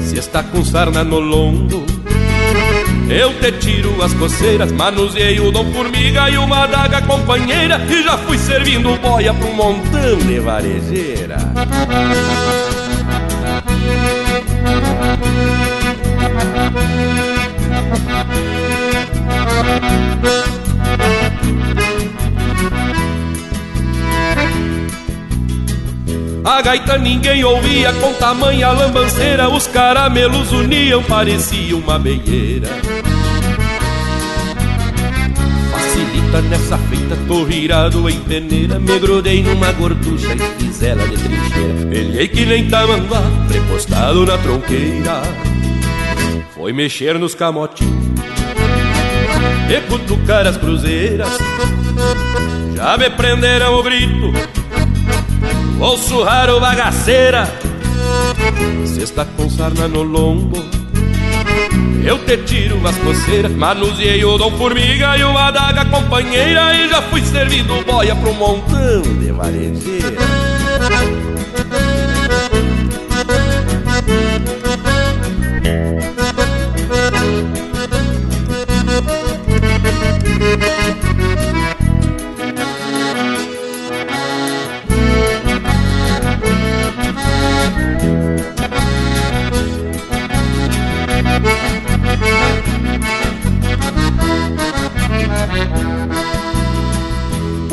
Speaker 17: Se está com sarna no lombo Eu te tiro as coceiras, manuseei o dom formiga e uma daga companheira E já fui servindo boia um montão de varejeira A gaita ninguém ouvia com tamanha lambanceira Os caramelos uniam, parecia uma meieira. Facilita nessa feita, tô virado em peneira Me grudei numa gorducha e fiz ela de trincheira. Pelhei que nem tamanduá, prepostado na tronqueira. Foi mexer nos camotinhos E cutucar as cruzeiras. Já me prenderam o grito Vou surrar o bagaceira. Sexta com sarna no lombo. Eu te tiro umas coceiras Manuseei o dom formiga e uma adaga companheira E já fui servindo boia pro montão de varejeira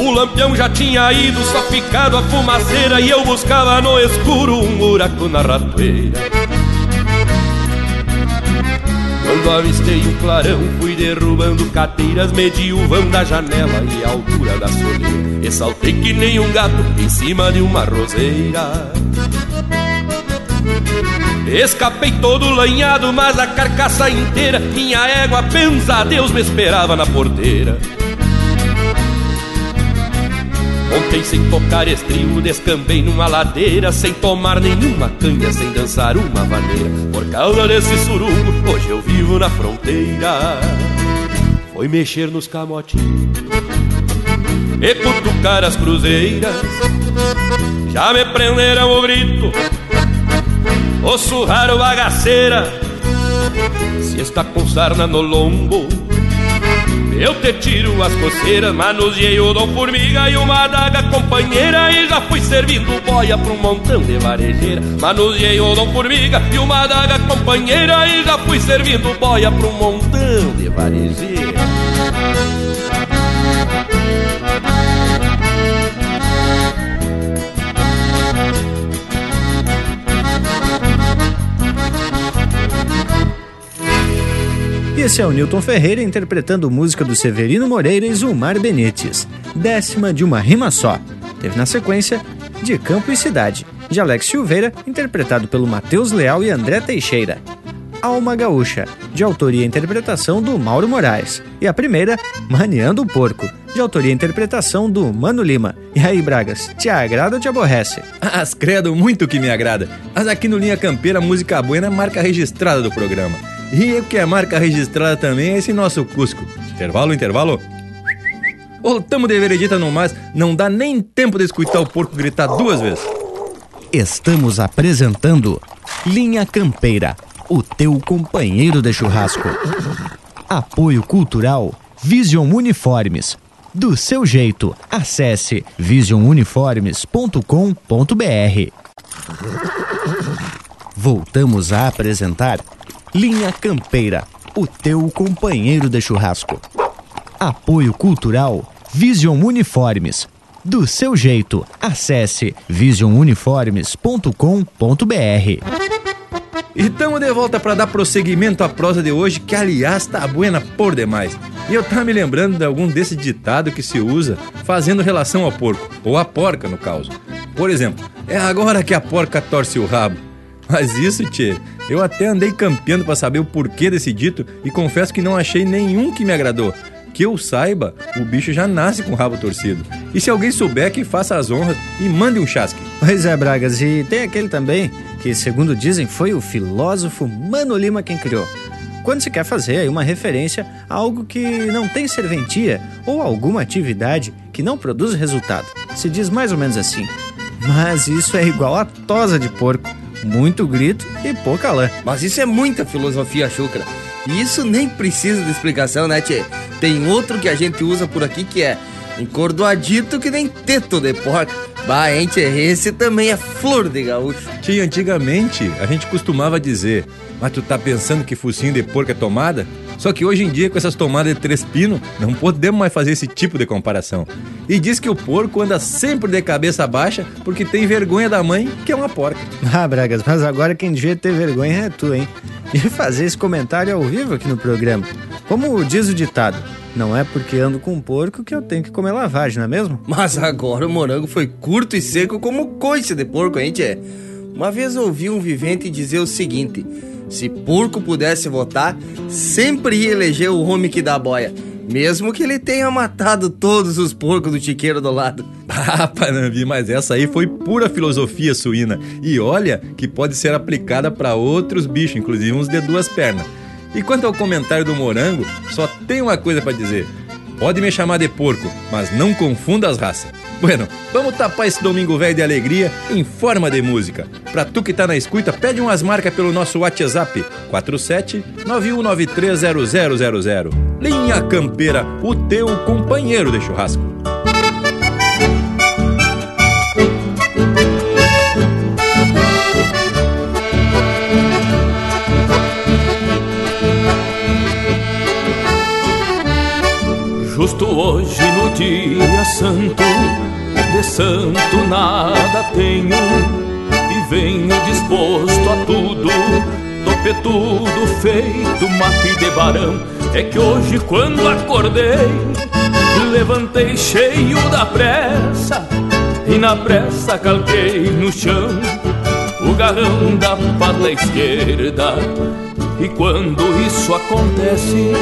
Speaker 17: O lampião já tinha ido, só ficado a fumaceira E eu buscava no escuro um buraco na ratoeira. Quando avistei o clarão, fui derrubando cateiras Medi o vão da janela e a altura da soleira E saltei que nem um gato em cima de uma roseira. Escapei todo lanhado, mas a carcaça inteira Minha égua pensa, Deus me esperava na porteira Ontem sem tocar estribo descambei numa ladeira Sem tomar nenhuma canha, sem dançar uma vaneira Por causa desse surungo, hoje eu vivo na fronteira. Foi mexer nos camotinhos E cutucar as cruzeiras. Já me prenderam o grito O surrar o bagaceira. Se está com sarna no lombo eu te tiro as coceiras, manuseei o dom formiga e uma adaga companheira. E já fui servindo boia pra um montão de varejeira. Manuseei o dom formiga e uma adaga companheira. E já fui servindo boia pra um montão de varejeira
Speaker 6: esse é o Newton Ferreira interpretando música do Severino Moreira e Zulmar Benites, décima de uma rima só. Teve na sequência De Campo e Cidade, de Alex Silveira, interpretado pelo Matheus Leal e André Teixeira. Alma Gaúcha, de autoria e interpretação do Mauro Moraes. E a primeira, Maneando o Porco, de autoria e interpretação do Mano Lima. E aí, Bragas, te agrada ou te aborrece?
Speaker 1: As credo, muito que me agrada. Mas aqui no Linha Campeira, música boa é marca registrada do programa. E o que é marca registrada também é esse nosso Cusco. Intervalo, intervalo. Voltamos de veredita no mais, não dá nem tempo de escutar o porco gritar duas vezes.
Speaker 2: Estamos apresentando Linha Campeira, o teu companheiro de churrasco. Apoio Cultural Vision Uniformes. Do seu jeito, acesse visionuniformes.com.br. Voltamos a apresentar Linha Campeira, o teu companheiro de churrasco. Apoio Cultural Vision Uniformes. Do seu jeito, acesse visionuniformes.com.br.
Speaker 1: E estamos de volta para dar prosseguimento à prosa de hoje, que aliás tá buena por demais. E eu tava me lembrando de algum desse ditado que se usa fazendo relação ao porco, ou à porca no caso. Por exemplo, é agora que a porca torce o rabo. Mas isso, tchê, eu até andei campeando para saber o porquê desse dito e confesso que não achei nenhum que me agradou. Que eu saiba, o bicho já nasce com o rabo torcido. E se alguém souber, que faça as honras e mande um chasque.
Speaker 6: Pois é, Bragas, e tem aquele também que, segundo dizem, foi o filósofo Mano Lima quem criou. Quando se quer fazer uma referência a algo que não tem serventia ou alguma atividade que não produz resultado, se diz mais ou menos assim. Mas isso é igual a tosa de porco muito grito e pouca lã.
Speaker 5: Mas isso é muita filosofia chucra. E isso nem precisa de explicação, né, tchê? Tem outro que a gente usa por aqui que é encordoadito que nem teto de porca. Bah, hein, tchê? Esse também é flor de gaúcho.
Speaker 1: Tia, antigamente a gente costumava dizer, mas tu tá pensando que focinho de porco é tomada? Só que hoje em dia, com essas tomadas de três pinos, não podemos mais fazer esse tipo de comparação. E diz que o porco anda sempre de cabeça baixa porque tem vergonha da mãe, que é uma porca.
Speaker 6: Ah, Bragas, mas agora quem devia ter vergonha é tu, hein? E fazer esse comentário ao vivo aqui no programa. Como diz o ditado, não é porque ando com um porco que eu tenho que comer lavagem, não é mesmo?
Speaker 5: Mas agora o morango foi curto e seco como coice de porco, hein, tchê? Uma vez ouvi um vivente dizer o seguinte: se porco pudesse votar, sempre ia eleger o homem que dá boia. Mesmo que ele tenha matado todos os porcos do chiqueiro do lado.
Speaker 1: Ah, Panambi, mas essa aí foi pura filosofia suína. E olha que pode ser aplicada para outros bichos, inclusive uns de duas pernas. E quanto ao comentário do morango, só tem uma coisa para dizer. Pode me chamar de porco, mas não confunda as raças. Bueno, vamos tapar esse domingo velho de alegria em forma de música. Pra tu que tá na escuta, pede umas marcas pelo nosso WhatsApp 47 91930000. Linha Campeira, o teu companheiro de churrasco.
Speaker 13: Justo hoje no dia santo, de santo nada tenho e venho disposto a tudo, topetudo feito mate de barão. É que hoje quando acordei, levantei cheio da pressa e na pressa calquei no chão o garrão da pata esquerda. E quando isso acontece,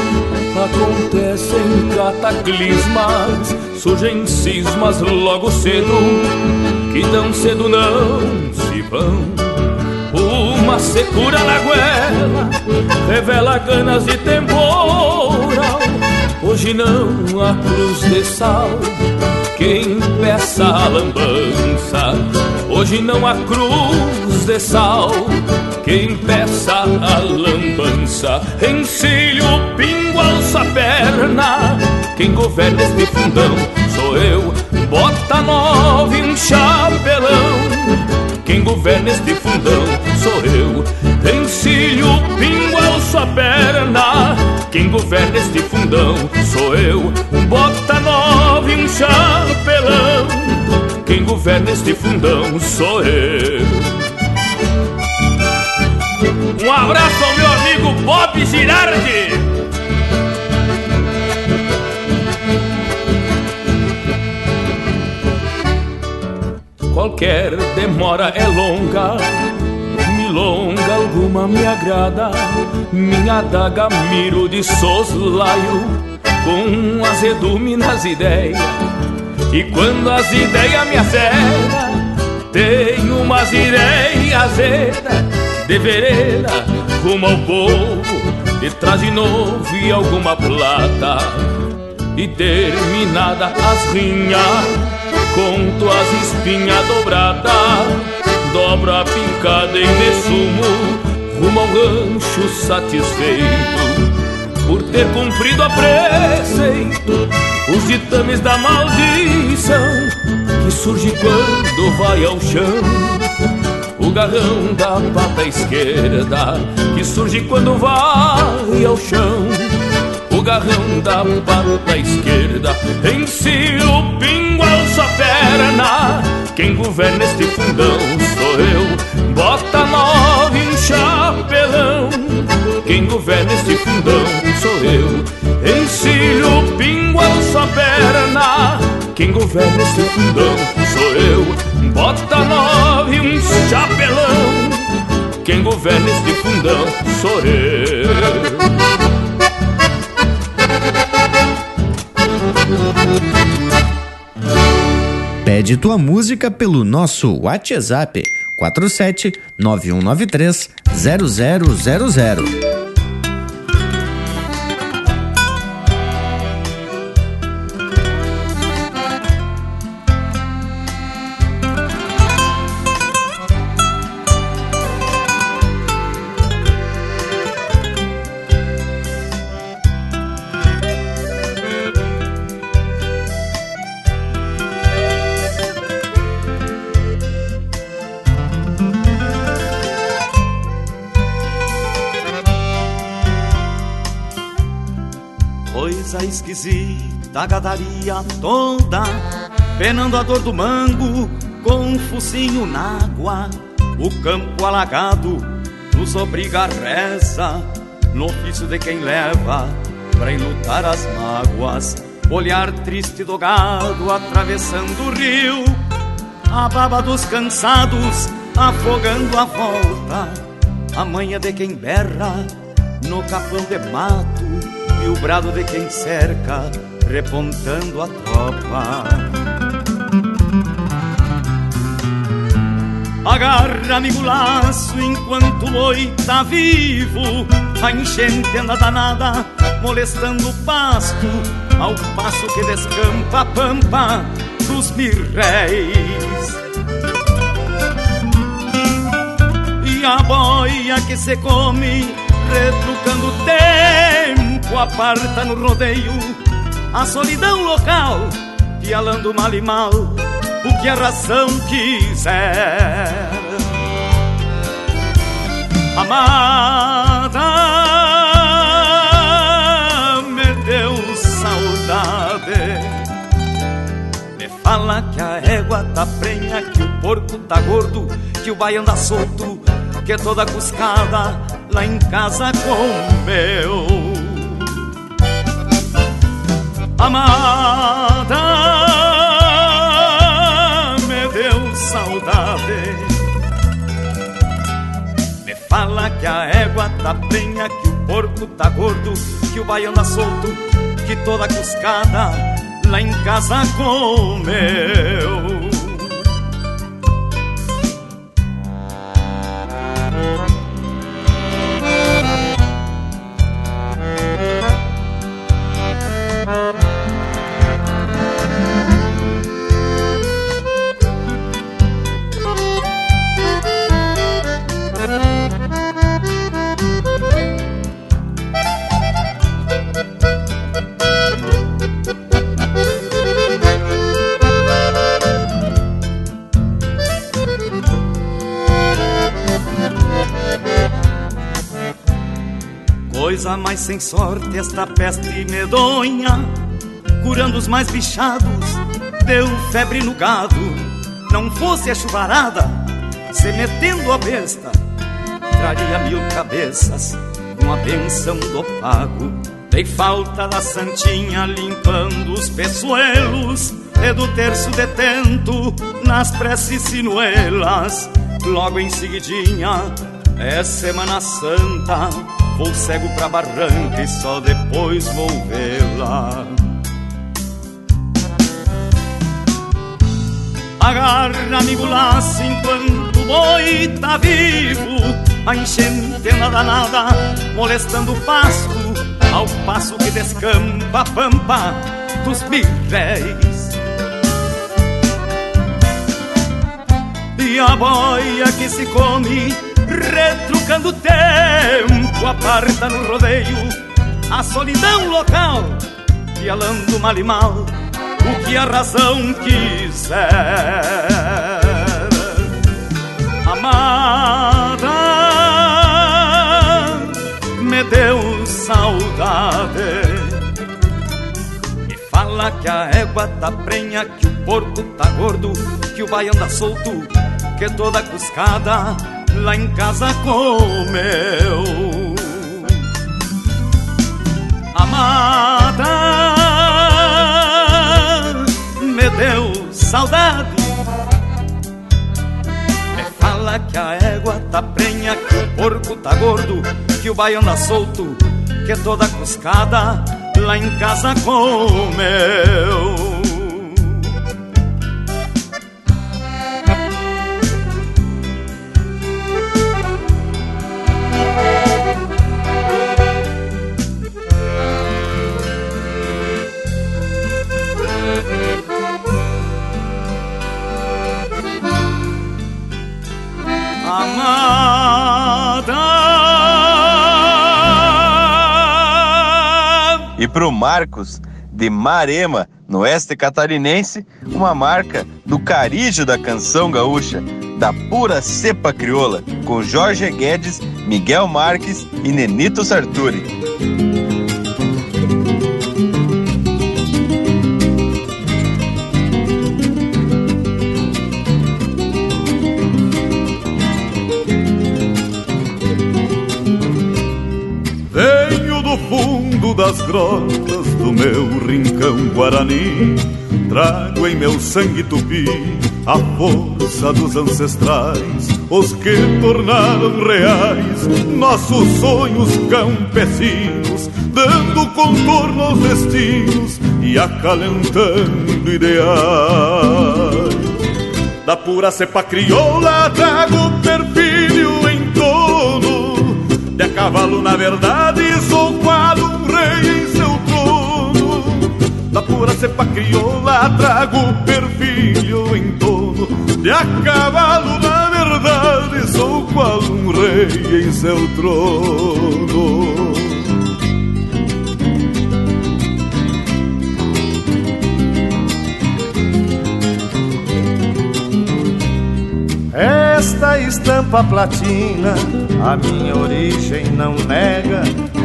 Speaker 13: acontecem cataclismas, surgem cismas logo cedo, que tão cedo não se vão. Uma secura na goela revela ganas de temporal. Hoje não há cruz de sal, quem peça a lambança. Hoje não há cruz de sal, quem peça a lambança. Encilho, pingo, alça a perna, quem governa este fundão sou eu. Bota nova e um chapelão. Quem governa este fundão sou eu. Encilho, pingo, alço a perna. Quem governa este fundão sou eu. Bota nova e um chapelão. Quem governa este fundão sou eu. Um abraço ao meu amigo Bob Girardi. Qualquer demora é longa, milonga alguma me agrada. Minha daga miro de soslaio, com azedume nas ideias. E quando as ideias me acertam, tenho umas ideias azedas de vereda rumo ao povo, de novo e alguma plata. E terminada as rinhas conto as espinhas dobradas, dobro a picada em resumo, rumo ao rancho satisfeito, por ter cumprido a preceito, os ditames da maldição, que surge quando vai ao chão, o garrão da pata esquerda, que surge quando vai ao chão. O garrão da pata esquerda Ensino o pingo alça a perna. Quem governa este fundão sou eu. Bota nova e um chapelão. Quem governa este fundão sou eu. Ensino o pingo alça a perna. Quem governa este fundão sou eu Bota nova e um chapelão Quem governa este fundão sou
Speaker 2: Pede tua música pelo nosso WhatsApp 47 9193 0000.
Speaker 18: Esquisita, a gadaria toda, penando a dor do mango, com um focinho na água, o campo alagado nos obriga a reza, no ofício de quem leva pra enlutar as mágoas, olhar triste do gado atravessando o rio, a baba dos cansados afogando a volta, a manha de quem berra no capão de mato e o brado de quem cerca repontando a tropa. Agarra amigo laço enquanto o boi tá vivo. A enchente anda danada molestando o pasto. Ao passo que descampa a pampa dos mirréis E a boia que se come retrucando o tempo Aparta no rodeio a solidão local Pialando mal e mal o que a razão quiser. Amada, me deu saudade. Me fala que a égua tá prenha, que o porco tá gordo, que o baiano tá solto, que toda cuscada lá em casa comeu. Amada, saudade. Me fala que a égua tá penha, que o porco tá gordo, que o baiano tá solto, que toda cuscada lá em casa comeu. Coisa mais sem sorte esta peste medonha, curando os mais bichados, deu febre no gado. Não fosse a chuvarada, se metendo a besta, traria mil cabeças, uma benção do pago. Dei falta da santinha limpando os peçoelos, e do terço detento nas preces sinuelas. Logo em seguidinha, é Semana Santa Vou cego pra barranca e só depois vou vê-la. Agarra amigo laço enquanto o boi tá vivo A enchente anda danada molestando o pasto Ao passo que descampa a pampa dos birréis E a boia que se come retrucando o tempo, aparta no rodeio a solidão local, pialando mal e mal o que a razão quiser. Amada, me deu saudade. Me fala que a égua tá prenha, que o porco tá gordo, que o baiano anda solto, que toda cuscada lá em casa comeu. Amada, me deu saudade. Me fala que a égua tá prenha, que o porco tá gordo, que o baiano tá solto, que toda cuscada lá em casa comeu.
Speaker 9: E para o Marcos de Marema, no oeste catarinense, uma marca do carijo da canção gaúcha, da pura cepa crioula, com Jorge Guedes, Miguel Marques e Nenito Sarturi.
Speaker 14: Das grotas do meu rincão guarani. Trago em meu sangue tupi a força dos ancestrais, os que tornaram reais nossos sonhos campesinos, dando contorno aos destinos e acalentando ideais. Da pura cepa crioula trago perfilho em torno De a cavalo na verdade sou rei em seu trono. Da pura cepa crioula trago perfilho em torno. De a cavalo na verdade sou qual um rei em seu trono.
Speaker 19: Esta estampa platina, a minha origem não nega,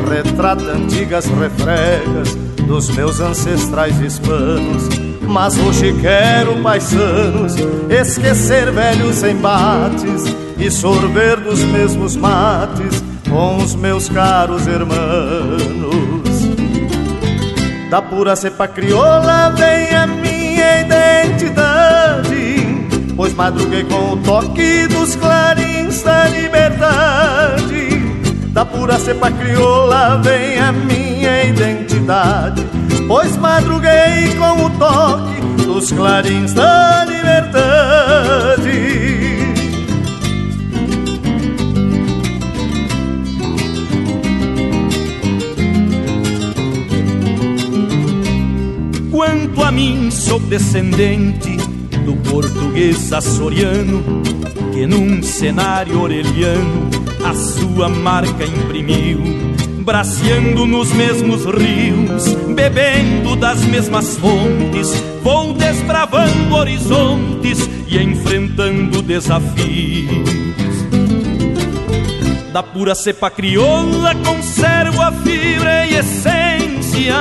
Speaker 19: retrata antigas refregas dos meus ancestrais hispanos. Mas hoje quero, paisanos, esquecer velhos embates e sorver dos mesmos mates com os meus caros irmãos. Da pura cepa crioula vem a minha identidade Pois madruguei com o toque dos clarins da liberdade Da pura cepa crioula vem a minha identidade. Pois madruguei com o toque dos clarins da liberdade.
Speaker 7: Quanto a mim, sou descendente do português açoriano que num cenário orelhano a sua marca imprimiu, braceando nos mesmos rios, bebendo das mesmas fontes, vou desbravando horizontes e enfrentando desafios. Da pura cepa crioula conservo a fibra e essência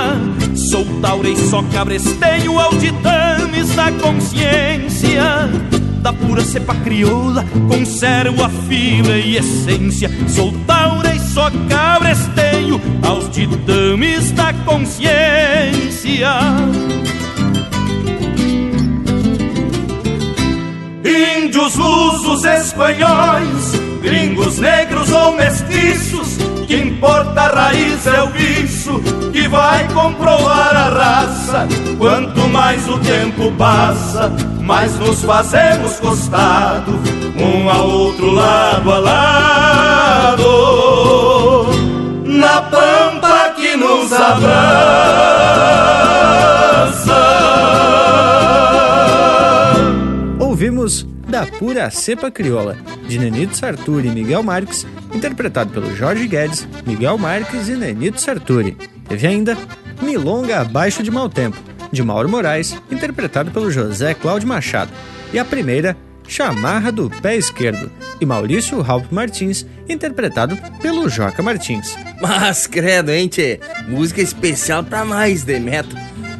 Speaker 7: Sou taura e só cabresteio ao ditames da consciência Da pura cepa crioula conservo a fibra e essência Sou taura e só cabresteio aos ditames da consciência Índios, lusos, espanhóis, gringos, negros ou mestiços que importa a raiz é o viço que vai comprovar a raça. Quanto mais o tempo passa, mais nos fazemos costado, um ao outro lado a lado, na pampa que nos abraça.
Speaker 6: Ouvimos da pura cepa crioula, de Nenito Sarturi e Miguel Marques, interpretado pelo Jorge Guedes, Miguel Marques e Nenito Sarturi. Teve ainda Milonga Abaixo de Mau Tempo, de Mauro Moraes, interpretado pelo José Cláudio Machado. E a primeira, Chamarra do Pé Esquerdo, e Maurício Ralph Martins, interpretado pelo Joca Martins.
Speaker 5: Mas credo, hein, tchê? Música especial pra mais, Demeto.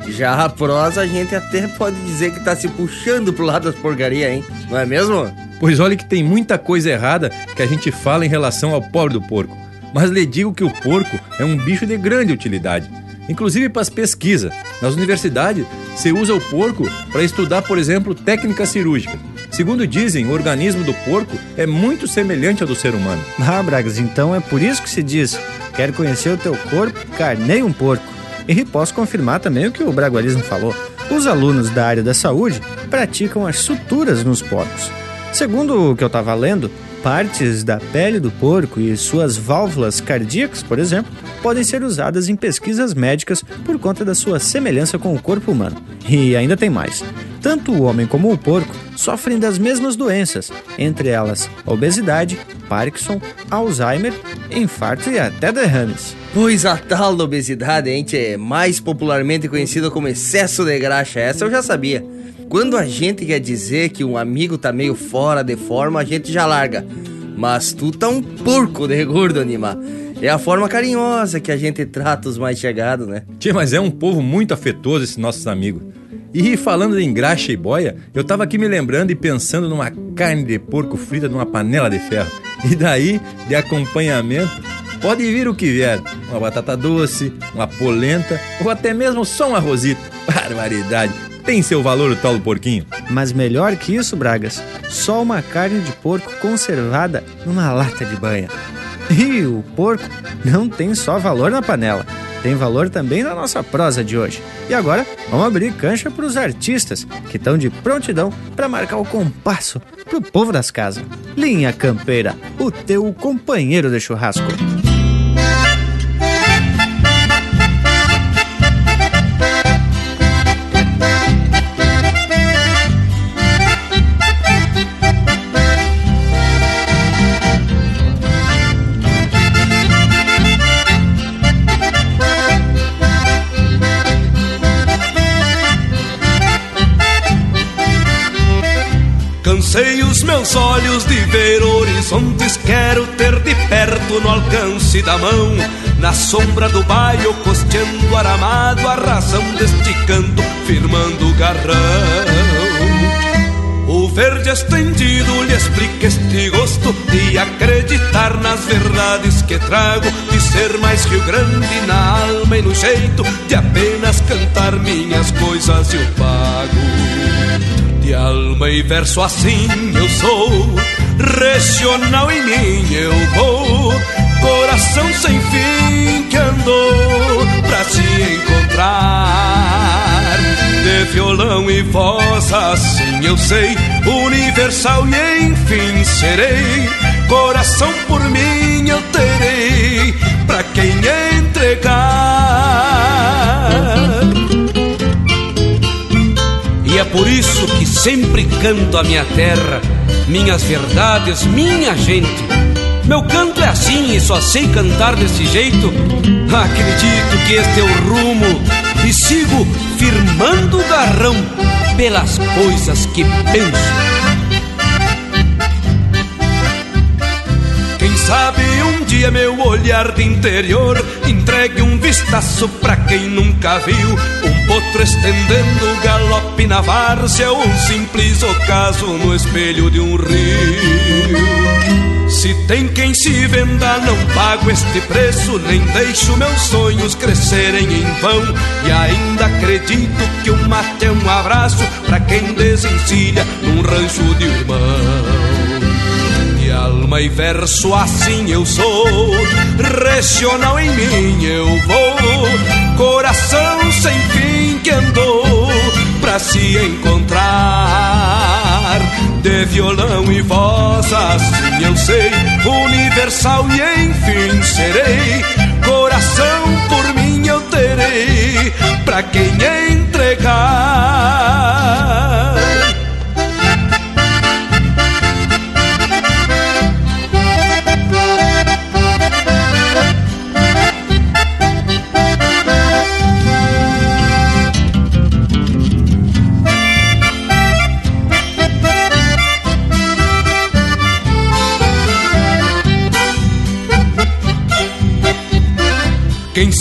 Speaker 5: Já a prosa a gente até pode dizer que tá se puxando pro lado das porcarias, hein? Não é mesmo?
Speaker 1: Pois olha que tem muita coisa errada que a gente fala em relação ao pobre do porco. Mas lhe digo que o porco é um bicho de grande utilidade. Inclusive para as pesquisas. Nas universidades, se usa o porco para estudar, por exemplo, técnica cirúrgica. Segundo dizem, o organismo do porco é muito semelhante ao do ser humano.
Speaker 6: Ah, Bragas, então é por isso que se diz: quer conhecer o teu corpo, carnei um porco. E posso confirmar também o que o Bragualismo falou. Os alunos da área da saúde praticam as suturas nos porcos. Segundo o que eu estava lendo, partes da pele do porco e suas válvulas cardíacas, por exemplo, podem ser usadas em pesquisas médicas por conta da sua semelhança com o corpo humano. E ainda tem mais. Tanto o homem como o porco sofrem das mesmas doenças, entre elas obesidade, Parkinson, Alzheimer, infarto e até derrames.
Speaker 5: Pois a tal da obesidade, hein, é mais popularmente conhecida como excesso de graxa, essa eu já sabia. Quando a gente quer dizer que um amigo tá meio fora de forma, a gente já larga. Mas tu tá um porco de gordo, Anima. É a forma carinhosa que a gente trata os mais chegados, né?
Speaker 1: Tia, mas é um povo muito afetuoso esses nossos amigos. E falando em graxa e boia, eu tava aqui me lembrando e pensando numa carne de porco frita numa panela de ferro. E daí, de acompanhamento, Pode vir o que vier, uma batata doce, uma polenta ou até mesmo só um arrozito. Barbaridade, tem seu valor o tal do porquinho.
Speaker 6: Mas melhor que isso, Bragas, só uma carne de porco conservada numa lata de banha. E o porco não tem só valor na panela, tem valor também na nossa prosa de hoje. E agora, vamos abrir cancha para os artistas que estão de prontidão para marcar o compasso pro povo das casas. Linha Campeira, o teu companheiro de churrasco.
Speaker 7: Meus olhos de ver horizontes, quero ter de perto no alcance da mão. Na sombra do baio, costeando aramado, a razão deste canto, firmando o garrão. O verde estendido lhe explica este gosto de acreditar nas verdades que trago, de ser mais Rio Grande na alma e no jeito de apenas cantar minhas coisas eu pago. De alma e verso assim eu sou, regional em mim eu vou, coração sem fim que andou pra se encontrar. De violão e voz assim eu sei, universal e enfim serei, coração por mim eu terei, pra quem entregar. É por isso que sempre canto a minha terra, minhas verdades, minha gente. Meu canto é assim e só sei cantar desse jeito. Acredito que este é o rumo e sigo firmando o garrão pelas coisas que penso. Quem sabe um dia meu olhar de interior entregue um vistaço pra quem nunca viu um potro estendendo galope na várzea um simples ocaso no espelho de um rio. Se tem quem se venda, não pago este preço, nem deixo meus sonhos crescerem em vão. E ainda acredito que o mate é um abraço pra quem desencilha num rancho de irmão alma e verso assim eu sou, regional em mim eu vou, coração sem fim que andou pra se encontrar. De violão e voz assim eu sei, universal e enfim serei, coração por mim eu terei, pra quem entregar.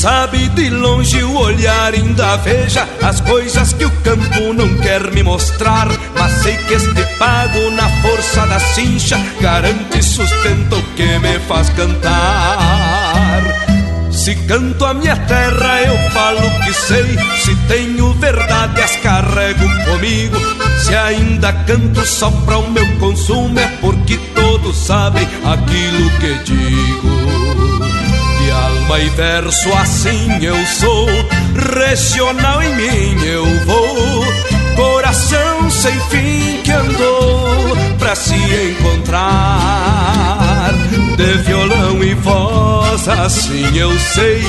Speaker 7: Sabe de longe o olhar ainda veja as coisas que o campo não quer me mostrar. Mas sei que este pago na força da cincha garante e sustenta o que me faz cantar. Se canto a minha terra, eu falo que sei. Se tenho verdade, as carrego comigo. Se ainda canto só para o meu consumo, é porque todos sabem aquilo que digo. Alma e verso assim eu sou, regional em mim eu vou, coração sem fim que andou pra se encontrar. De violão e voz assim eu sei,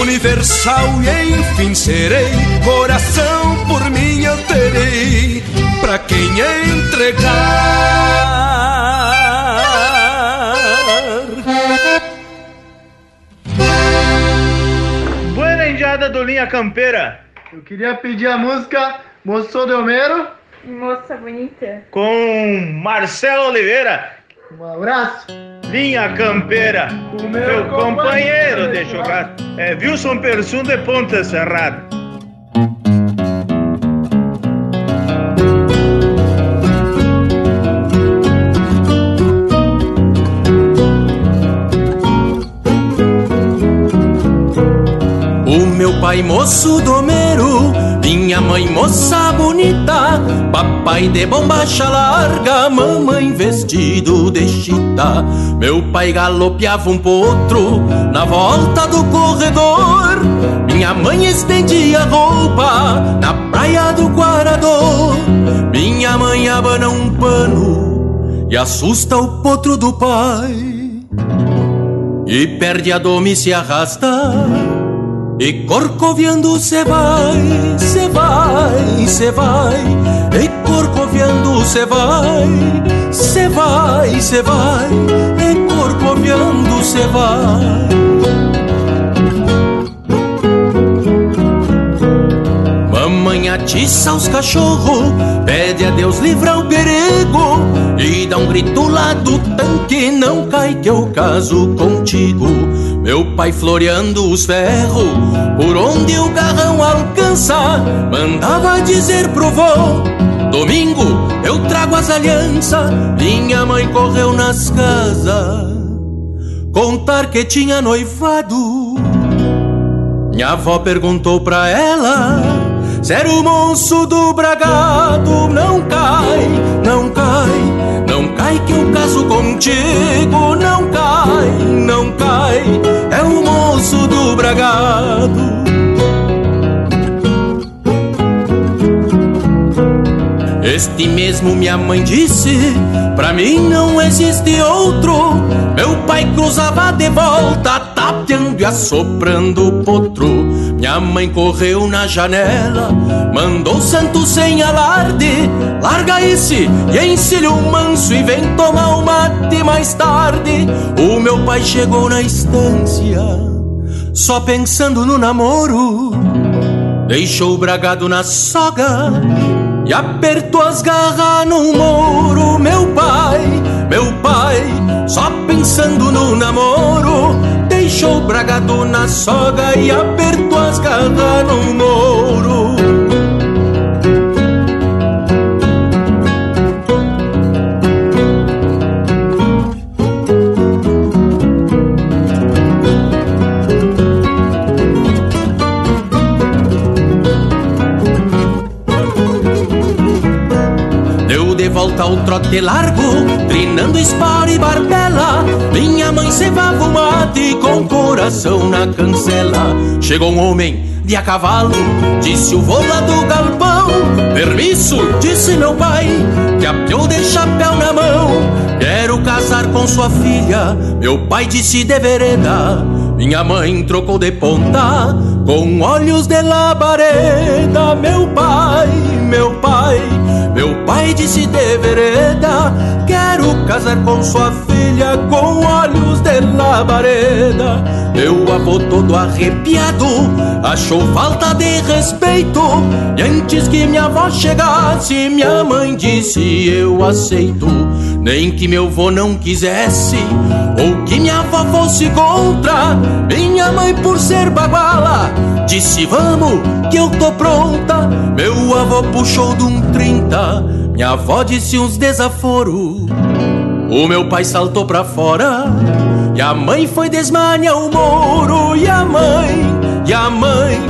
Speaker 7: universal e enfim serei, coração por mim eu terei, pra quem entregar.
Speaker 20: Buena do Linha Campeira.
Speaker 21: Eu queria pedir a música Moço de Homero
Speaker 22: Moça bonita.
Speaker 20: com Marcelo Oliveira.
Speaker 21: Um abraço.
Speaker 20: Linha Campeira, o meu companheiro de jogar. É Wilson Persum de Ponta Serrada.
Speaker 23: Pai moço domeiro, minha mãe moça bonita, papai de bombacha larga, mamãe vestido de chita. Meu pai galopeava um potro na volta do corredor, minha mãe estendia roupa na praia do Guarador. Minha mãe abana um pano e assusta o potro do pai. E perde a doma e se arrasta E corcoviando cê vai, cê vai, cê vai. E corcoviando cê vai, cê vai, cê vai. E corcoviando cê vai. Mamãe atiça os cachorros, pede a Deus livrar o perigo e dá um grito lá do tanque, não cai que eu caso contigo. Meu pai floreando os ferros, por onde o garrão alcança, mandava dizer pro vô: Domingo eu trago as alianças. Minha mãe correu nas casas, contar que tinha noivado. Minha avó perguntou pra ela se era o monstro do bragado, não cai, não cai, cai que eu caso contigo, não cai, não cai, é o monstro do bragado. Este mesmo minha mãe disse, pra mim não existe outro. Meu pai cruzava de volta, tapeando e assoprando o potro. Minha mãe correu na janela, mandou santo sem alarde. Larga esse e encilha o manso e vem tomar o mate mais tarde. O meu pai chegou na estância, só pensando no namoro. Deixou o bragado na soga e apertou as garras no muro. Meu pai, meu pai, só pensando no namoro, deixou o bragado na soga e apertou as garras no muro. Deu de volta ao trote largo, trinando espora e barbela. Minha mãe cevava o mate com coração na cancela. Chegou um homem de a cavalo, disse o vô lá do galpão. Permisso, disse meu pai, que apiou de chapéu na mão. Quero casar com sua filha, meu pai disse de vereda. Minha mãe trocou de ponta, com olhos de labareda. Meu pai, meu pai, meu pai disse de vereda. Quero casar com sua filha, com olhos de labareda. Meu avô todo arrepiado, achou falta de respeito. E antes que minha avó chegasse, minha mãe disse: Eu aceito. Nem que meu vô não quisesse, ou que minha avó fosse contra. Minha mãe, por ser baguala, disse: Vamos, que eu tô pronta. Meu avô puxou de um trinta, minha avó disse uns desaforos. O meu pai saltou pra fora, e a mãe foi desmanhar o moro. E a mãe, e a mãe,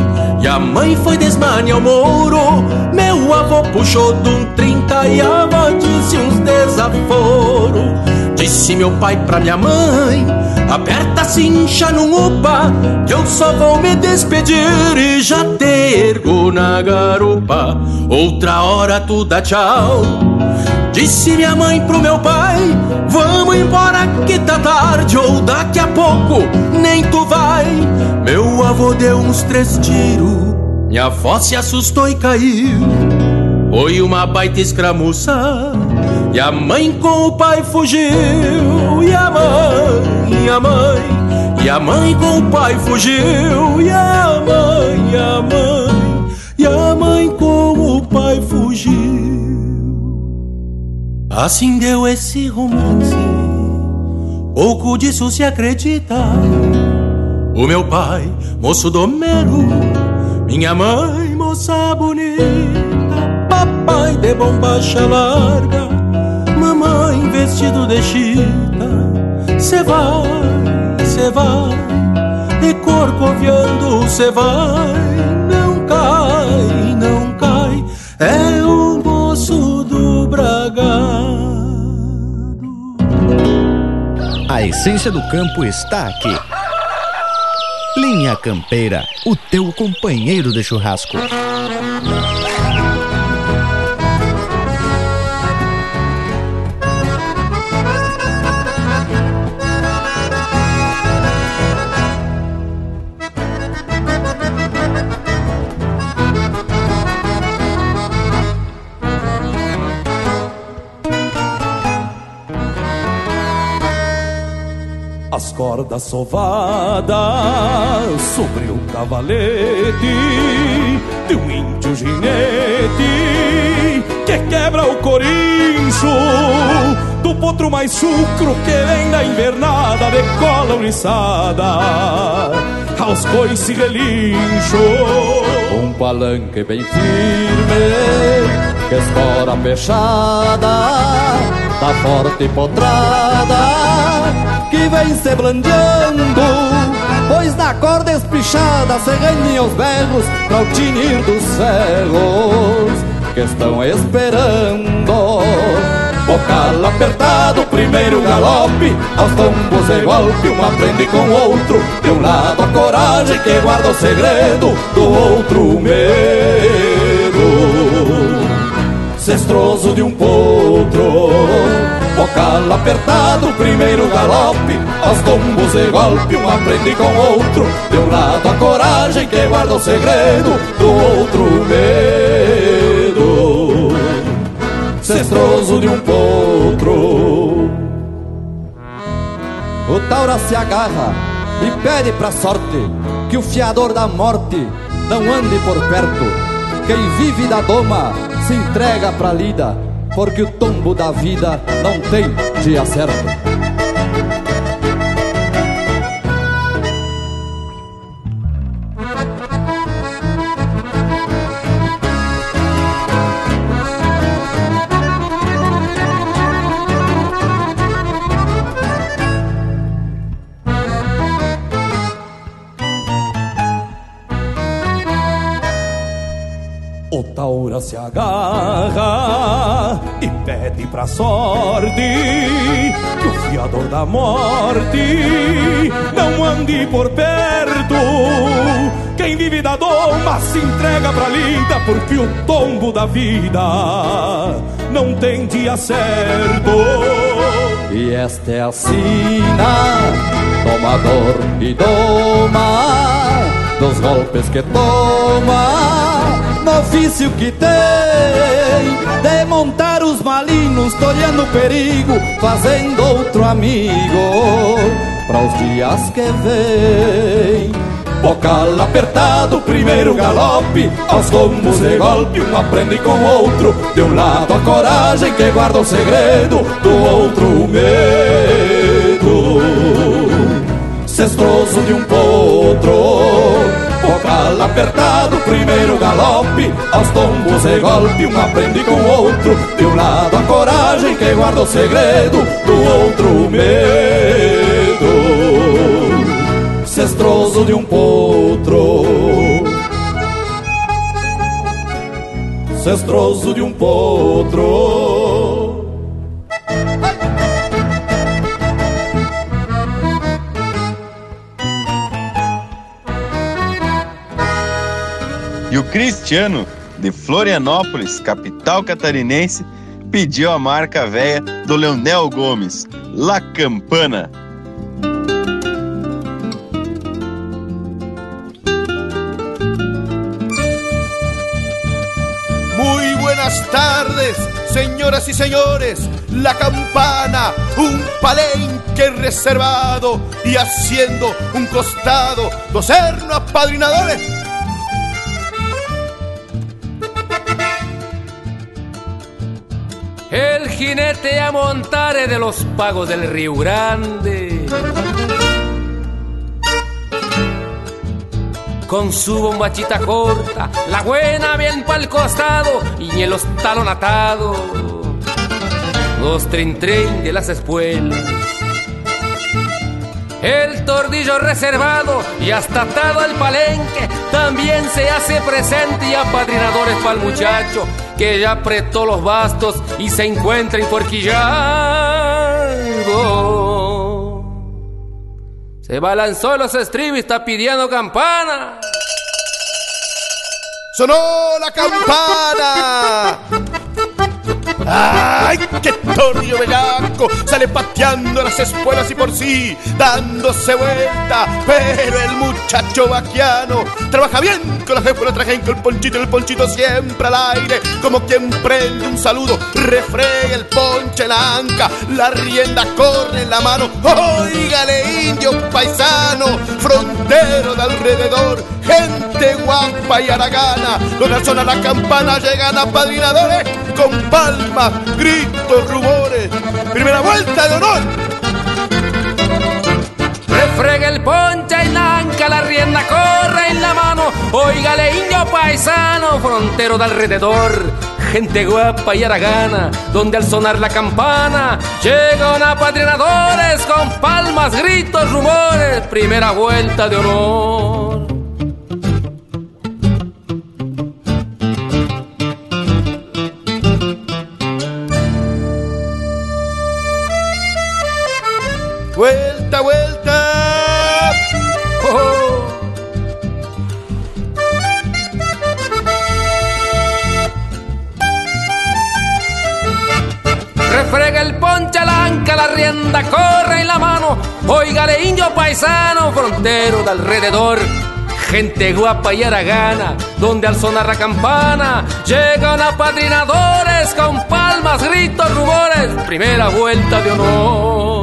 Speaker 23: e a mãe foi desmanhar o moro. Meu avô puxou de um trinta, e a avó disse uns desaforos. Disse meu pai pra minha mãe Aperta a cincha no upa Que eu só vou me despedir E já te ergo na garupa Outra hora tu dá tchau Disse minha mãe pro meu pai Vamos embora que tá tarde Ou daqui a pouco nem tu vai. Meu avô deu uns três tiros Minha avó se assustou e caiu. Foi uma baita escramuça e a mãe com o pai fugiu. E a mãe, e a mãe E a mãe com o pai fugiu. E a mãe, e a mãe E a mãe com o pai fugiu Assim deu esse romance. Pouco disso se acredita. O meu pai, moço domero Minha mãe, moça bonita. Papai de bombacha larga mamãe vestido de chita. Cê vai, cê vai
Speaker 17: e corcoviando se vai, não cai, não cai, é o moço do bragado.
Speaker 6: A essência do campo está aqui. Linha Campeira, o teu companheiro de churrasco.
Speaker 13: As cordas sovadas sobre o cavalete de um índio ginete que quebra o corincho do potro mais chucro que vem da invernada de cola ouriçada aos coice relincho.
Speaker 24: Um palanque bem firme que escora fechada da forte potrada vem se blandeando Pois na corda espichada se rendem os berros Pra o tinir dos ferros que estão esperando. Bocal apertado, primeiro galope Aos tombos de golpe, um aprende com o outro De um lado a coragem que guarda o segredo Do outro o medo. Cestroso de um potro Bocal apertado, primeiro galope Aos tombos e golpe, um aprende com outro De um lado a coragem que guarda o segredo Do outro o medo. Cestroso de um potro. O taura se agarra e pede pra sorte Que o fiador da morte não ande por perto. Quem vive da doma se entrega pra lida porque o tombo da vida não tem dia certo.
Speaker 13: O Taura se agarra pra sorte que o fiador da morte não ande por perto. Quem vive da doma se entrega pra lida, porque o tombo da vida não tem dia certo.
Speaker 24: E esta é a sina, domador e doma, dos golpes que toma no ofício que tem de montar os malinos, tolhando o perigo, fazendo outro amigo para os dias que vem.
Speaker 13: Bocal apertado, primeiro galope, aos lombos de golpe, um aprende com outro. De um lado a coragem que guarda o segredo, do outro o medo. Cestroso de um potro Bocal apertado, primeiro galope Aos tombos e golpe, um aprende com o outro De um lado a coragem que guarda o segredo Do outro o medo. Cestroso de um potro. Cestroso de um potro
Speaker 9: Cristiano, de Florianópolis, capital catarinense, pediu a marca véia do Leonel Gomes, La Campana.
Speaker 25: Muy buenas tardes, señoras y señores. La campana, un palenque reservado y haciendo un costado, dos hernos apadrinadores
Speaker 26: jinete a montare de los pagos del Río Grande. Con su bombachita corta, la buena bien pa'l costado y el talón atado. Los trin trin de las espuelas. El tordillo reservado y hasta atado al palenque también se hace presente y apadrinadores para el muchacho que ya apretó los bastos y se encuentra enforquillado. Se balanzó los estribos y está pidiendo campana.
Speaker 25: ¡Sonó la campana! ¡Ay, qué torrio bellaco! Sale pateando las espuelas y por sí, dándose vuelta. Pero el muchacho vaquiano trabaja bien con la jefa, la traje con el ponchito, el ponchito siempre al aire. Como quien prende un saludo, refrega el ponche la anca, la rienda corre en la mano. Óigale, indio paisano, frontero de alrededor, gente guapa y aragana. Donde suena la campana llegan apadrinadores con palmas, gritos, rubores. Primera vuelta de honor.
Speaker 26: Refrega el ponche y la anca, la rienda corre en la mano. Óigale, indio paisano, frontero de alrededor. Gente guapa y aragana, donde al sonar la campana llegan apadrinadores con palmas, gritos, rumores. Primera vuelta de honor.
Speaker 25: Vuelta, vuelta.
Speaker 26: Oh. Refrega el ponche la anca, la rienda corre en la mano. Óigale, indio paisano, frontero de alrededor. Gente guapa y aragana, donde al sonar la campana llegan apadrinadores con palmas, gritos, rumores. Primera vuelta de honor.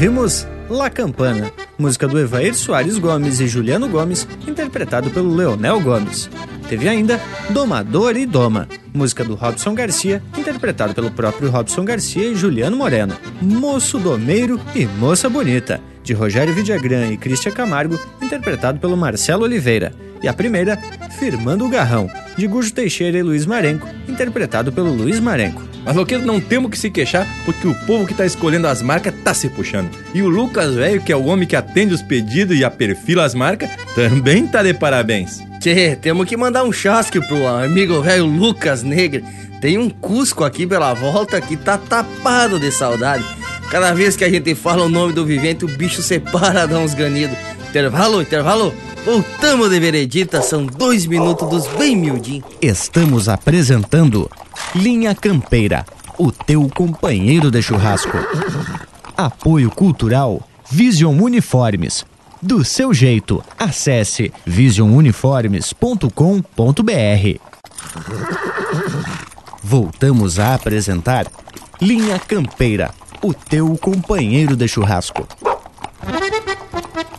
Speaker 6: Ouvimos La Campana, música do Evair Soares Gomes e Juliano Gomes, interpretado pelo Leonel Gomes. Teve ainda Domador e Doma, música do Robson Garcia, interpretado pelo próprio Robson Garcia e Juliano Moreno. Moço Domeiro e Moça Bonita, de Rogério Vidagrã e Cristian Camargo, interpretado pelo Marcelo Oliveira. E a primeira, Firmando o Garrão, de Gujo Teixeira e Luiz Marenco, interpretado pelo Luiz Marenco.
Speaker 1: Mas, Loqueiro, não temos que se queixar, porque o povo que tá escolhendo as marcas tá se puxando. E o Lucas, velho, que é o homem que atende os pedidos e aperfila as marcas, também tá de parabéns.
Speaker 5: Tchê, temos que mandar um chasque pro amigo velho Lucas Negre. Tem um Cusco aqui pela volta que tá tapado de saudade. Cada vez que a gente fala o nome do vivente, o bicho separa, dá uns ganidos. Intervalo, intervalo. Voltamos de veredita, são dois minutos dos bem miudinhos.
Speaker 27: Estamos apresentando Linha Campeira, o teu companheiro de churrasco. Apoio Cultural Vision Uniformes. Do seu jeito, acesse visionuniformes.com.br. Voltamos a apresentar Linha Campeira, o teu companheiro de churrasco.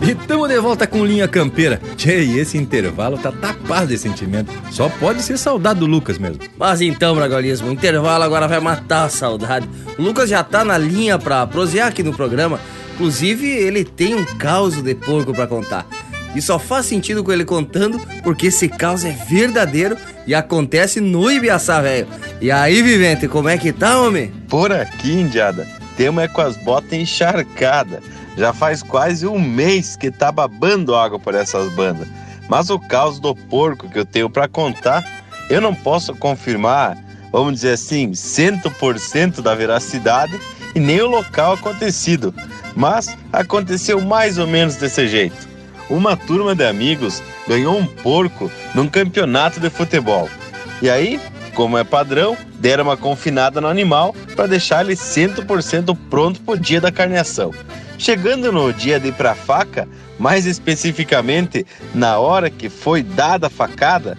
Speaker 1: E tamo de volta com linha campeira. Tchê, e esse intervalo tá tapado de sentimento. Só pode ser saudade do Lucas mesmo.
Speaker 5: Mas então, Bragolismo, o intervalo agora vai matar a saudade. O Lucas já tá na linha pra prosear aqui no programa. Inclusive, ele tem um caos de porco pra contar. E só faz sentido com ele contando porque esse caos é verdadeiro e acontece no Ibiaçá, velho. E aí, Vivente, como é que tá, homem?
Speaker 9: Por aqui, indiada, temos é com as botas encharcadas. Já faz quase um mês que tá babando água por essas bandas. Mas o caos do porco que eu tenho para contar, eu não posso confirmar, vamos dizer assim, 100% da veracidade e nem o local acontecido. Mas aconteceu mais ou menos desse jeito. Uma turma de amigos ganhou um porco num campeonato de futebol. E aí, como é padrão, deram uma confinada no animal para deixar ele 100% pronto para o dia da carneação. Chegando no dia de ir para a faca, mais especificamente na hora que foi dada a facada,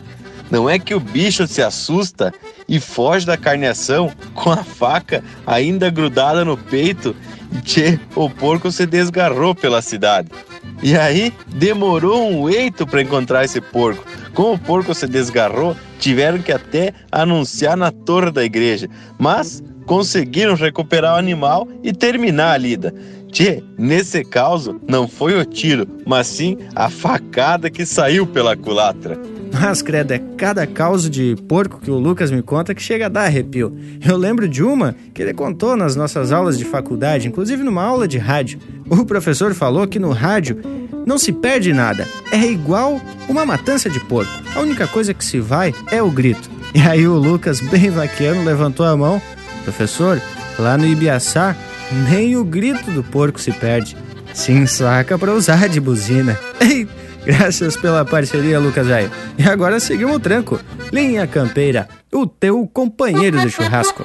Speaker 9: não é que o bicho se assusta e foge da carneação com a faca ainda grudada no peito e tchê, o porco se desgarrou pela cidade. E aí demorou um eito para encontrar esse porco. Como o porco se desgarrou, tiveram que até anunciar na torre da igreja, mas conseguiram recuperar o animal e terminar a lida. Tchê, nesse caso, não foi o tiro, mas sim a facada que saiu pela culatra.
Speaker 6: Mas, credo, é cada causa de porco que o Lucas me conta que chega a dar arrepio. Eu lembro de uma que ele contou nas nossas aulas de faculdade, inclusive numa aula de rádio. O professor falou que no rádio não se perde nada, é igual uma matança de porco. A única coisa que se vai é o grito. E aí o Lucas, bem vaqueano, levantou a mão. Professor, lá no Ibiaçá, nem o grito do porco se perde. Se ensaca para usar de buzina. Ei, graças pela parceria, Lucas Velho. E agora seguimos o tranco. Linha Campeira, o teu companheiro de churrasco.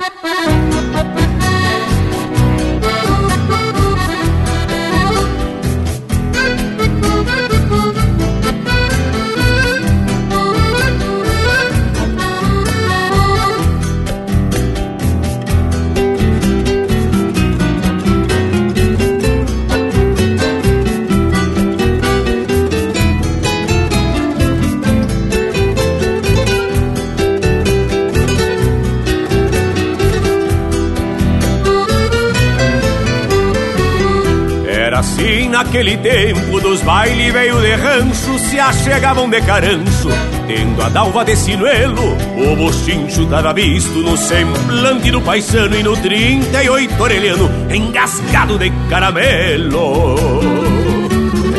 Speaker 28: Naquele tempo dos baile veio de rancho se achegavam de carancho tendo a dalva de sinuelo o bochincho tava visto no semblante do paisano e no 38 orelhano engasgado de caramelo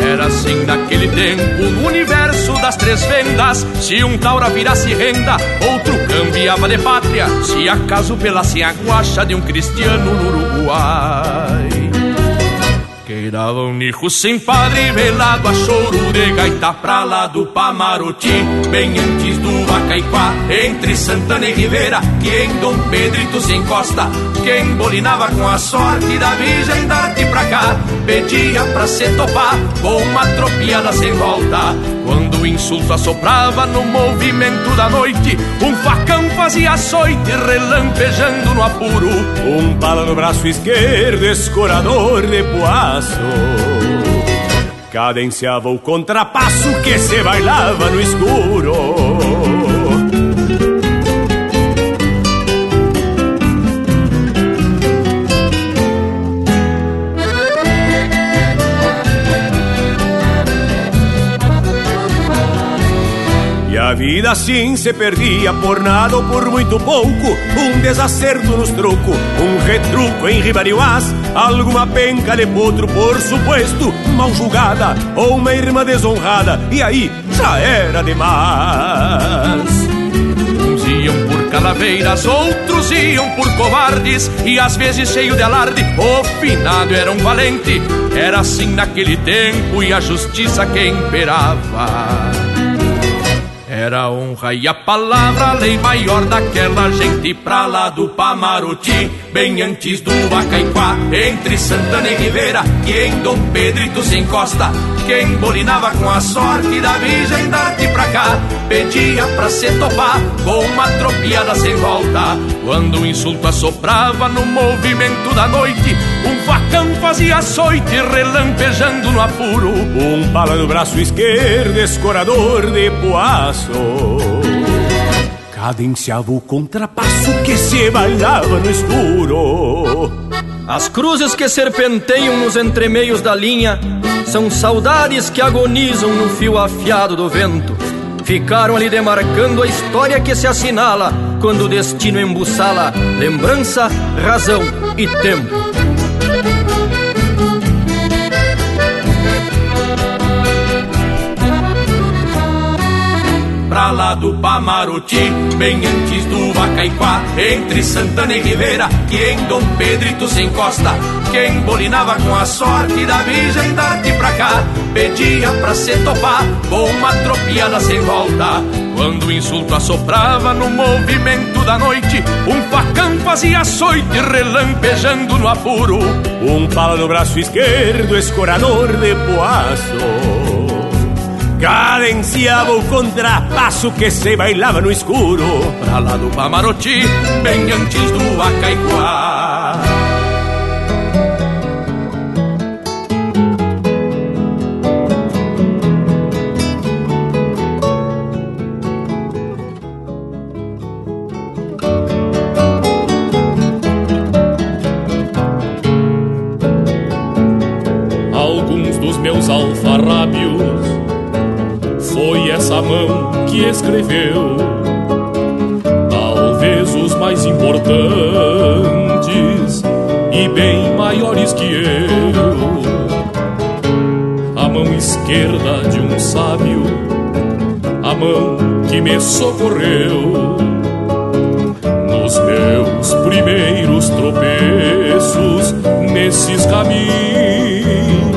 Speaker 2: era assim naquele tempo, no universo das três vendas. Se um taura virasse renda, outro cambiava de pátria. Se acaso pelasse a guacha de um cristiano no Uruguai. Queirava um nicho sem padre, velado a choro de gaita pra lá do Pamaroti, bem antes do Acaiquá, entre Santana e Rivera, que em Dom Pedrito se encosta, que embolinava com a sorte da Virgem darte pra cá, pedia pra se topar com uma tropiada sem volta. Quando o insulto assoprava no movimento da noite, um facão fazia açoite relampejando no apuro,
Speaker 28: um pala no braço esquerdo, escorador de poaço. Cadenciava o contrapasso que se bailava no escuro. Vida assim se perdia por nada ou por muito pouco. Um desacerto nos troco, um retruco em ribariuás. Alguma penca de potro, por suposto, mal julgada Ou uma irmã desonrada, e aí já era demais.
Speaker 2: Uns iam por calaveiras, outros iam por covardes. E às vezes cheio de alarde, o finado era um valente. Era assim naquele tempo e a justiça que imperava era a honra e a palavra, lei maior daquela gente pra lá do Pamaruti, bem antes do Acaiquá, entre Santana e Ribeira, que em Dom Pedrito se encosta, quem bolinava com a sorte da Virgem darte pra cá, pedia pra se topar com uma tropiada sem volta. Quando o insulto assoprava no movimento da noite, um facão fazia açoite relampejando no apuro,
Speaker 28: um pala no braço esquerdo, escorador de poaço cadenciava o contrapasso que se bailava no escuro.
Speaker 29: As cruzes que serpenteiam nos entremeios da linha são saudades que agonizam no fio afiado do vento. Ficaram ali demarcando a história que se assinala quando o destino embuçala lembrança, razão e tempo.
Speaker 2: Pra lá do Pamaruti, bem antes do Vacaiquá, entre Santana e Ribeira, que em Dom Pedrito se encosta. Quem bolinava com a sorte da Virgem darte pra cá, pedia pra se topar com uma tropiada sem volta. Quando o insulto assoprava no movimento da noite, um facão fazia açoite relampejando no apuro.
Speaker 28: Um pala no braço esquerdo, escorador de poaço Cadenciava o contrapasso que se bailava no escuro
Speaker 2: Pra lá do Pamaroti, bem antes do Acaicuá Alguns dos meus alfarrábios Acaiquá.
Speaker 13: a mão que escreveu. Talvez os mais importantes e bem maiores que eu. A mão esquerda de um sábio, a mão que me socorreu nos meus primeiros tropeços nesses caminhos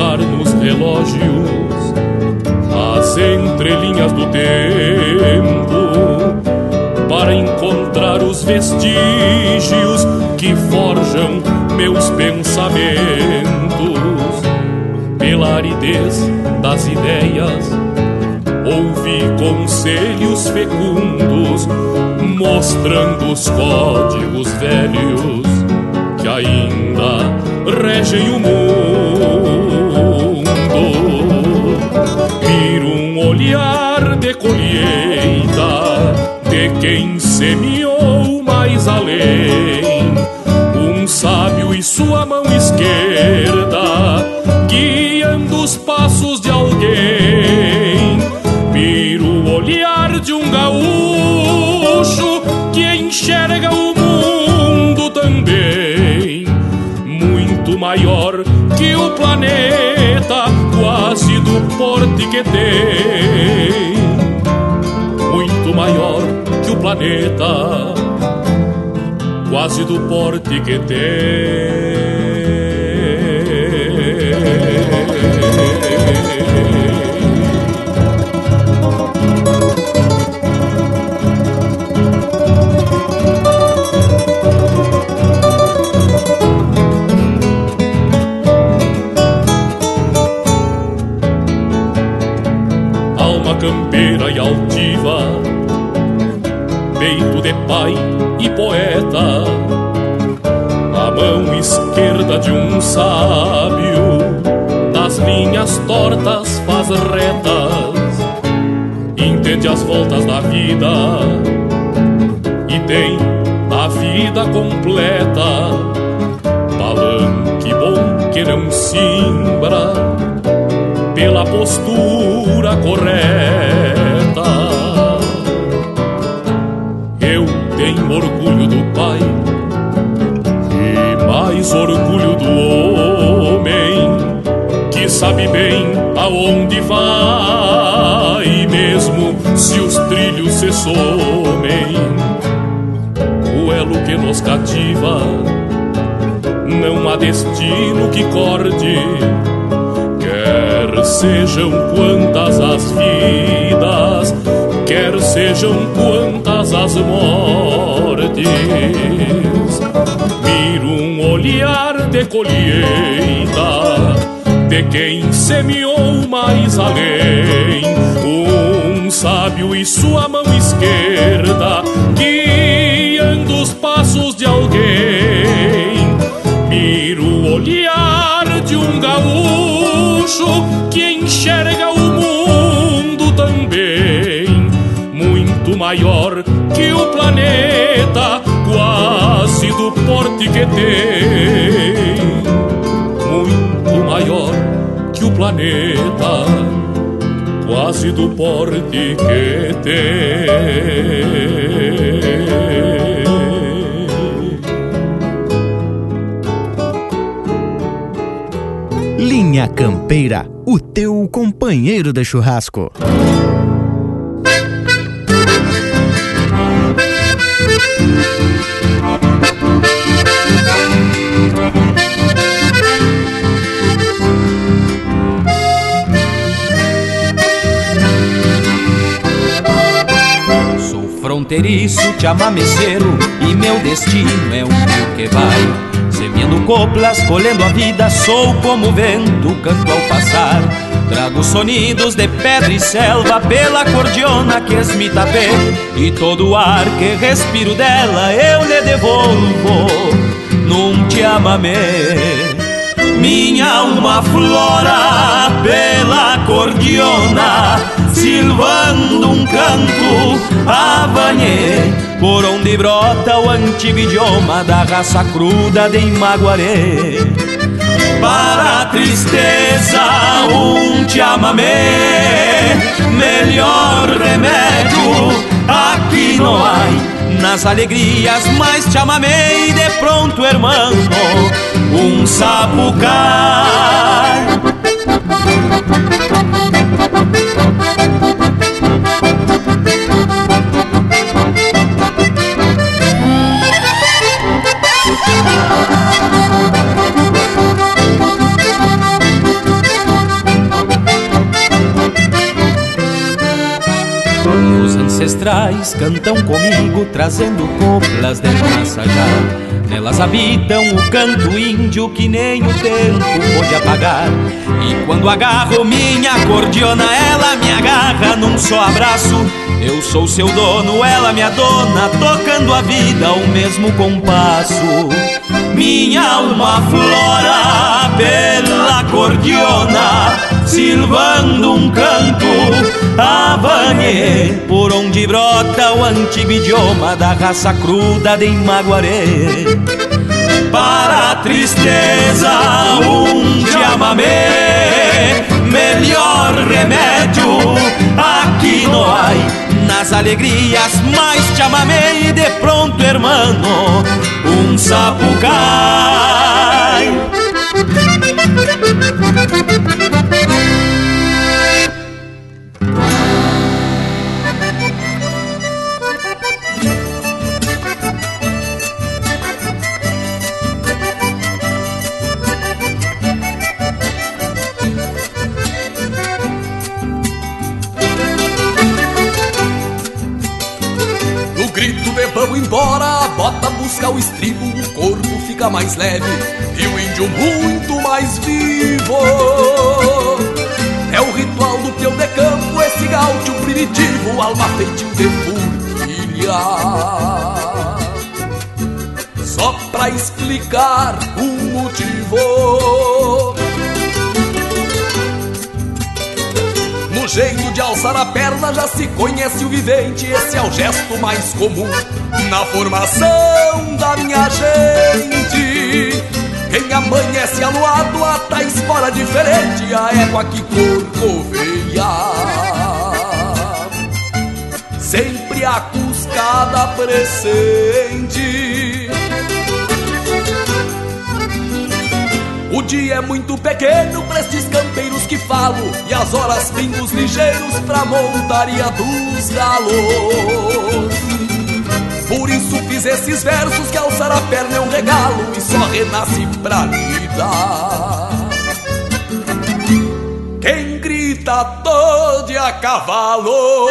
Speaker 13: nos relógios as entrelinhas do tempo para encontrar os vestígios que forjam meus pensamentos pela aridez das ideias. Ouvi conselhos fecundos, mostrando os códigos velhos que ainda regem o mundo. De colheita de quem semeou mais além. Um sábio e sua mão esquerda guiando os passos de alguém. Miro o olhar de um gaúcho que enxerga o mundo também. Muito maior que o planeta, quase do porte que tem. Planeta, quase do porte que tem. Pai e poeta, a mão esquerda de um sábio, das linhas tortas faz retas, entende as voltas da vida e tem a vida completa. Palanque bom que não simbra pela postura correta. Mais orgulho do homem que sabe bem aonde vai, mesmo se os trilhos se somem. O elo que nos cativa não há destino que corde Quer sejam quantas as vidas, quer sejam quantas as mortes. Olhar de colheita de quem semeou mais além. Um sábio e sua mão esquerda guiando os passos de alguém. Miro o olhar de um gaúcho que maior que o planeta, quase do porte que tem, muito maior que o planeta, quase do porte que tem.
Speaker 6: Linha Campeira, o teu companheiro de churrasco.
Speaker 18: Sou fronteiriço, chamameceiro e meu destino é um rio que vai Semeando coplas, colhendo a vida, sou como o vento, canto ao passar. Trago sonidos de pedra e selva pela cordiona que es mi E todo o ar que respiro dela eu lhe devolvo. Num te amamé minha alma flora pela cordiona, silvando um canto avanhê, por onde brota o antigo idioma da raça cruda de Imaguaré. Para a tristeza, um chamamé, melhor remédio aqui não há. Nas alegrias mais chamamé e de pronto, hermano, um sapo ancestrais cantam comigo, trazendo coplas de massajar. Nelas habitam o canto índio que nem o tempo pode apagar. E quando agarro minha acordeona, ela me agarra num só abraço. Eu sou seu dono, ela minha dona, tocando a vida ao mesmo compasso. Minha alma flora pela acordeona, silvando um canto Avanhe, por onde brota o antigo idioma da raça cruda de Imaguaré. Para a tristeza, um chamamé, melhor remédio aqui no há. Nas alegrias, mais chamamé e de pronto, hermano, um sapo cai.
Speaker 17: Bota buscar o estribo, o corpo fica mais leve e o índio muito mais vivo. É o ritual do peão de campo, esse gaúcho primitivo, alma feitio de forquilha. Só pra explicar o motivo. No jeito de alçar a perna já se conhece o vivente, esse é o gesto mais comum na formação da minha gente. Quem amanhece aluado ata espora diferente, a égua que corcoveia. Sempre a cuscada presente. O dia é muito pequeno pra estes campeiros que falo E as horas pingos ligeiros pra montaria dos galos fiz esses versos que alçar a perna é um regalo E só renasce pra vida. Quem grita todo a cavalo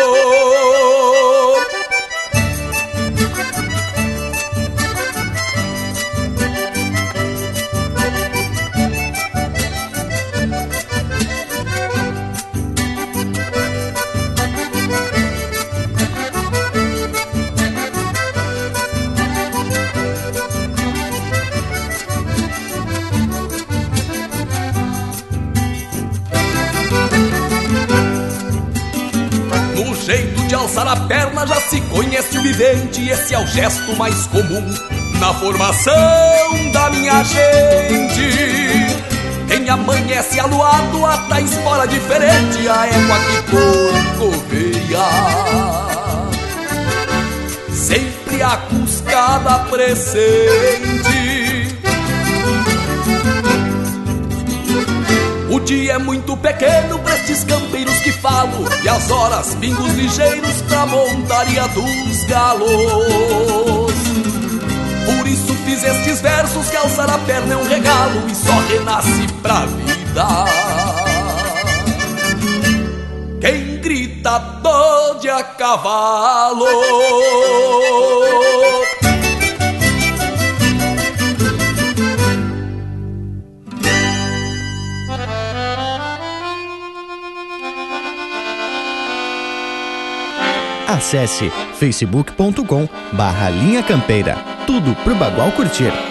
Speaker 17: de alçar a perna já se conhece o vivente, esse é o gesto mais comum na formação da minha gente. Quem amanhece aluado ata espora diferente, a égua que corcoveia. Sempre a cuscada presente. O dia é muito pequeno pra estes campeiros que falo E as horas pingos ligeiros pra montaria dos galos. Por isso fiz estes versos que alçar a perna é um regalo E só renasce pra vida. Quem grita dode a cavalo
Speaker 6: Acesse facebook.com barra Linha Campeira. Tudo pro Bagual curtir.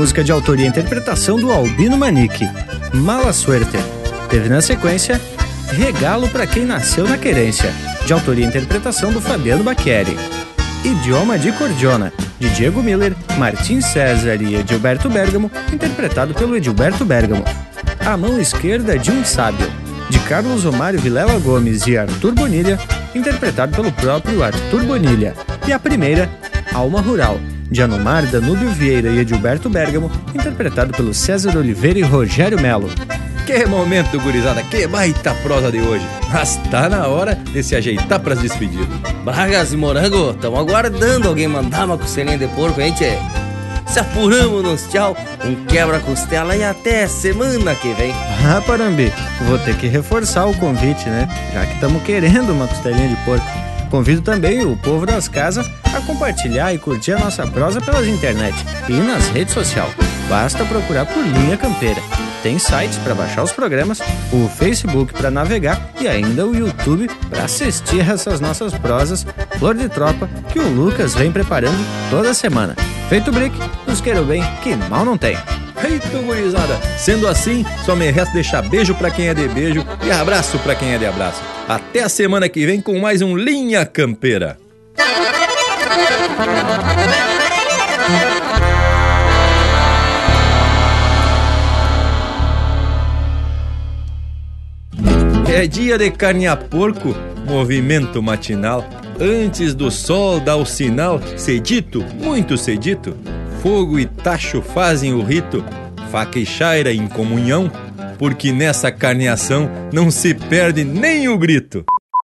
Speaker 6: Música de autoria e interpretação do Albino Manique, Mala Suerte. Teve na sequência Regalo para quem nasceu na querência, de autoria e interpretação do Fabiano Bacchieri. Idioma de Cordiona, de Diego Miller, Martim César e Edilberto Bergamo, interpretado pelo Edilberto Bergamo. A mão esquerda de um sábio, de Carlos Omário Vilela Gomes e Arthur Bonilha, interpretado pelo próprio Arthur Bonilha. E a primeira, Alma Rural, de Anomar, Danúbio Vieira e Edilberto Bergamo, interpretado pelo César Oliveira e Rogério Melo.
Speaker 1: Que momento, gurizada, que baita prosa de hoje. Mas tá na hora de se ajeitar pras despedidas.
Speaker 5: Bragas e Morango, tamo aguardando alguém mandar uma costelinha de porco, hein, tchê? Se apuramos nos tchau, um quebra-costela e até semana que vem.
Speaker 6: Ah, Parambi, vou ter que reforçar o convite, né? Já que estamos querendo uma costelinha de porco. Convido também o povo das casas a compartilhar e curtir a nossa prosa pelas internet e nas redes sociais. Basta procurar por Linha Campeira. Tem sites para baixar os programas, o Facebook para navegar e ainda o YouTube para assistir essas nossas prosas Flor de Tropa que o Lucas vem preparando toda semana. Feito brick, nos queiro bem, que mal não tem.
Speaker 1: Feito, gurizada. Sendo assim, só me resta deixar beijo para quem é de beijo e abraço para quem é de abraço. Até a semana que vem com mais um Linha Campeira. É dia de carne a porco, movimento matinal. Antes do sol dar o sinal, cedito, muito cedito, fogo e tacho fazem o rito, faca e chaira em comunhão, porque nessa carneação não se perde nem o grito.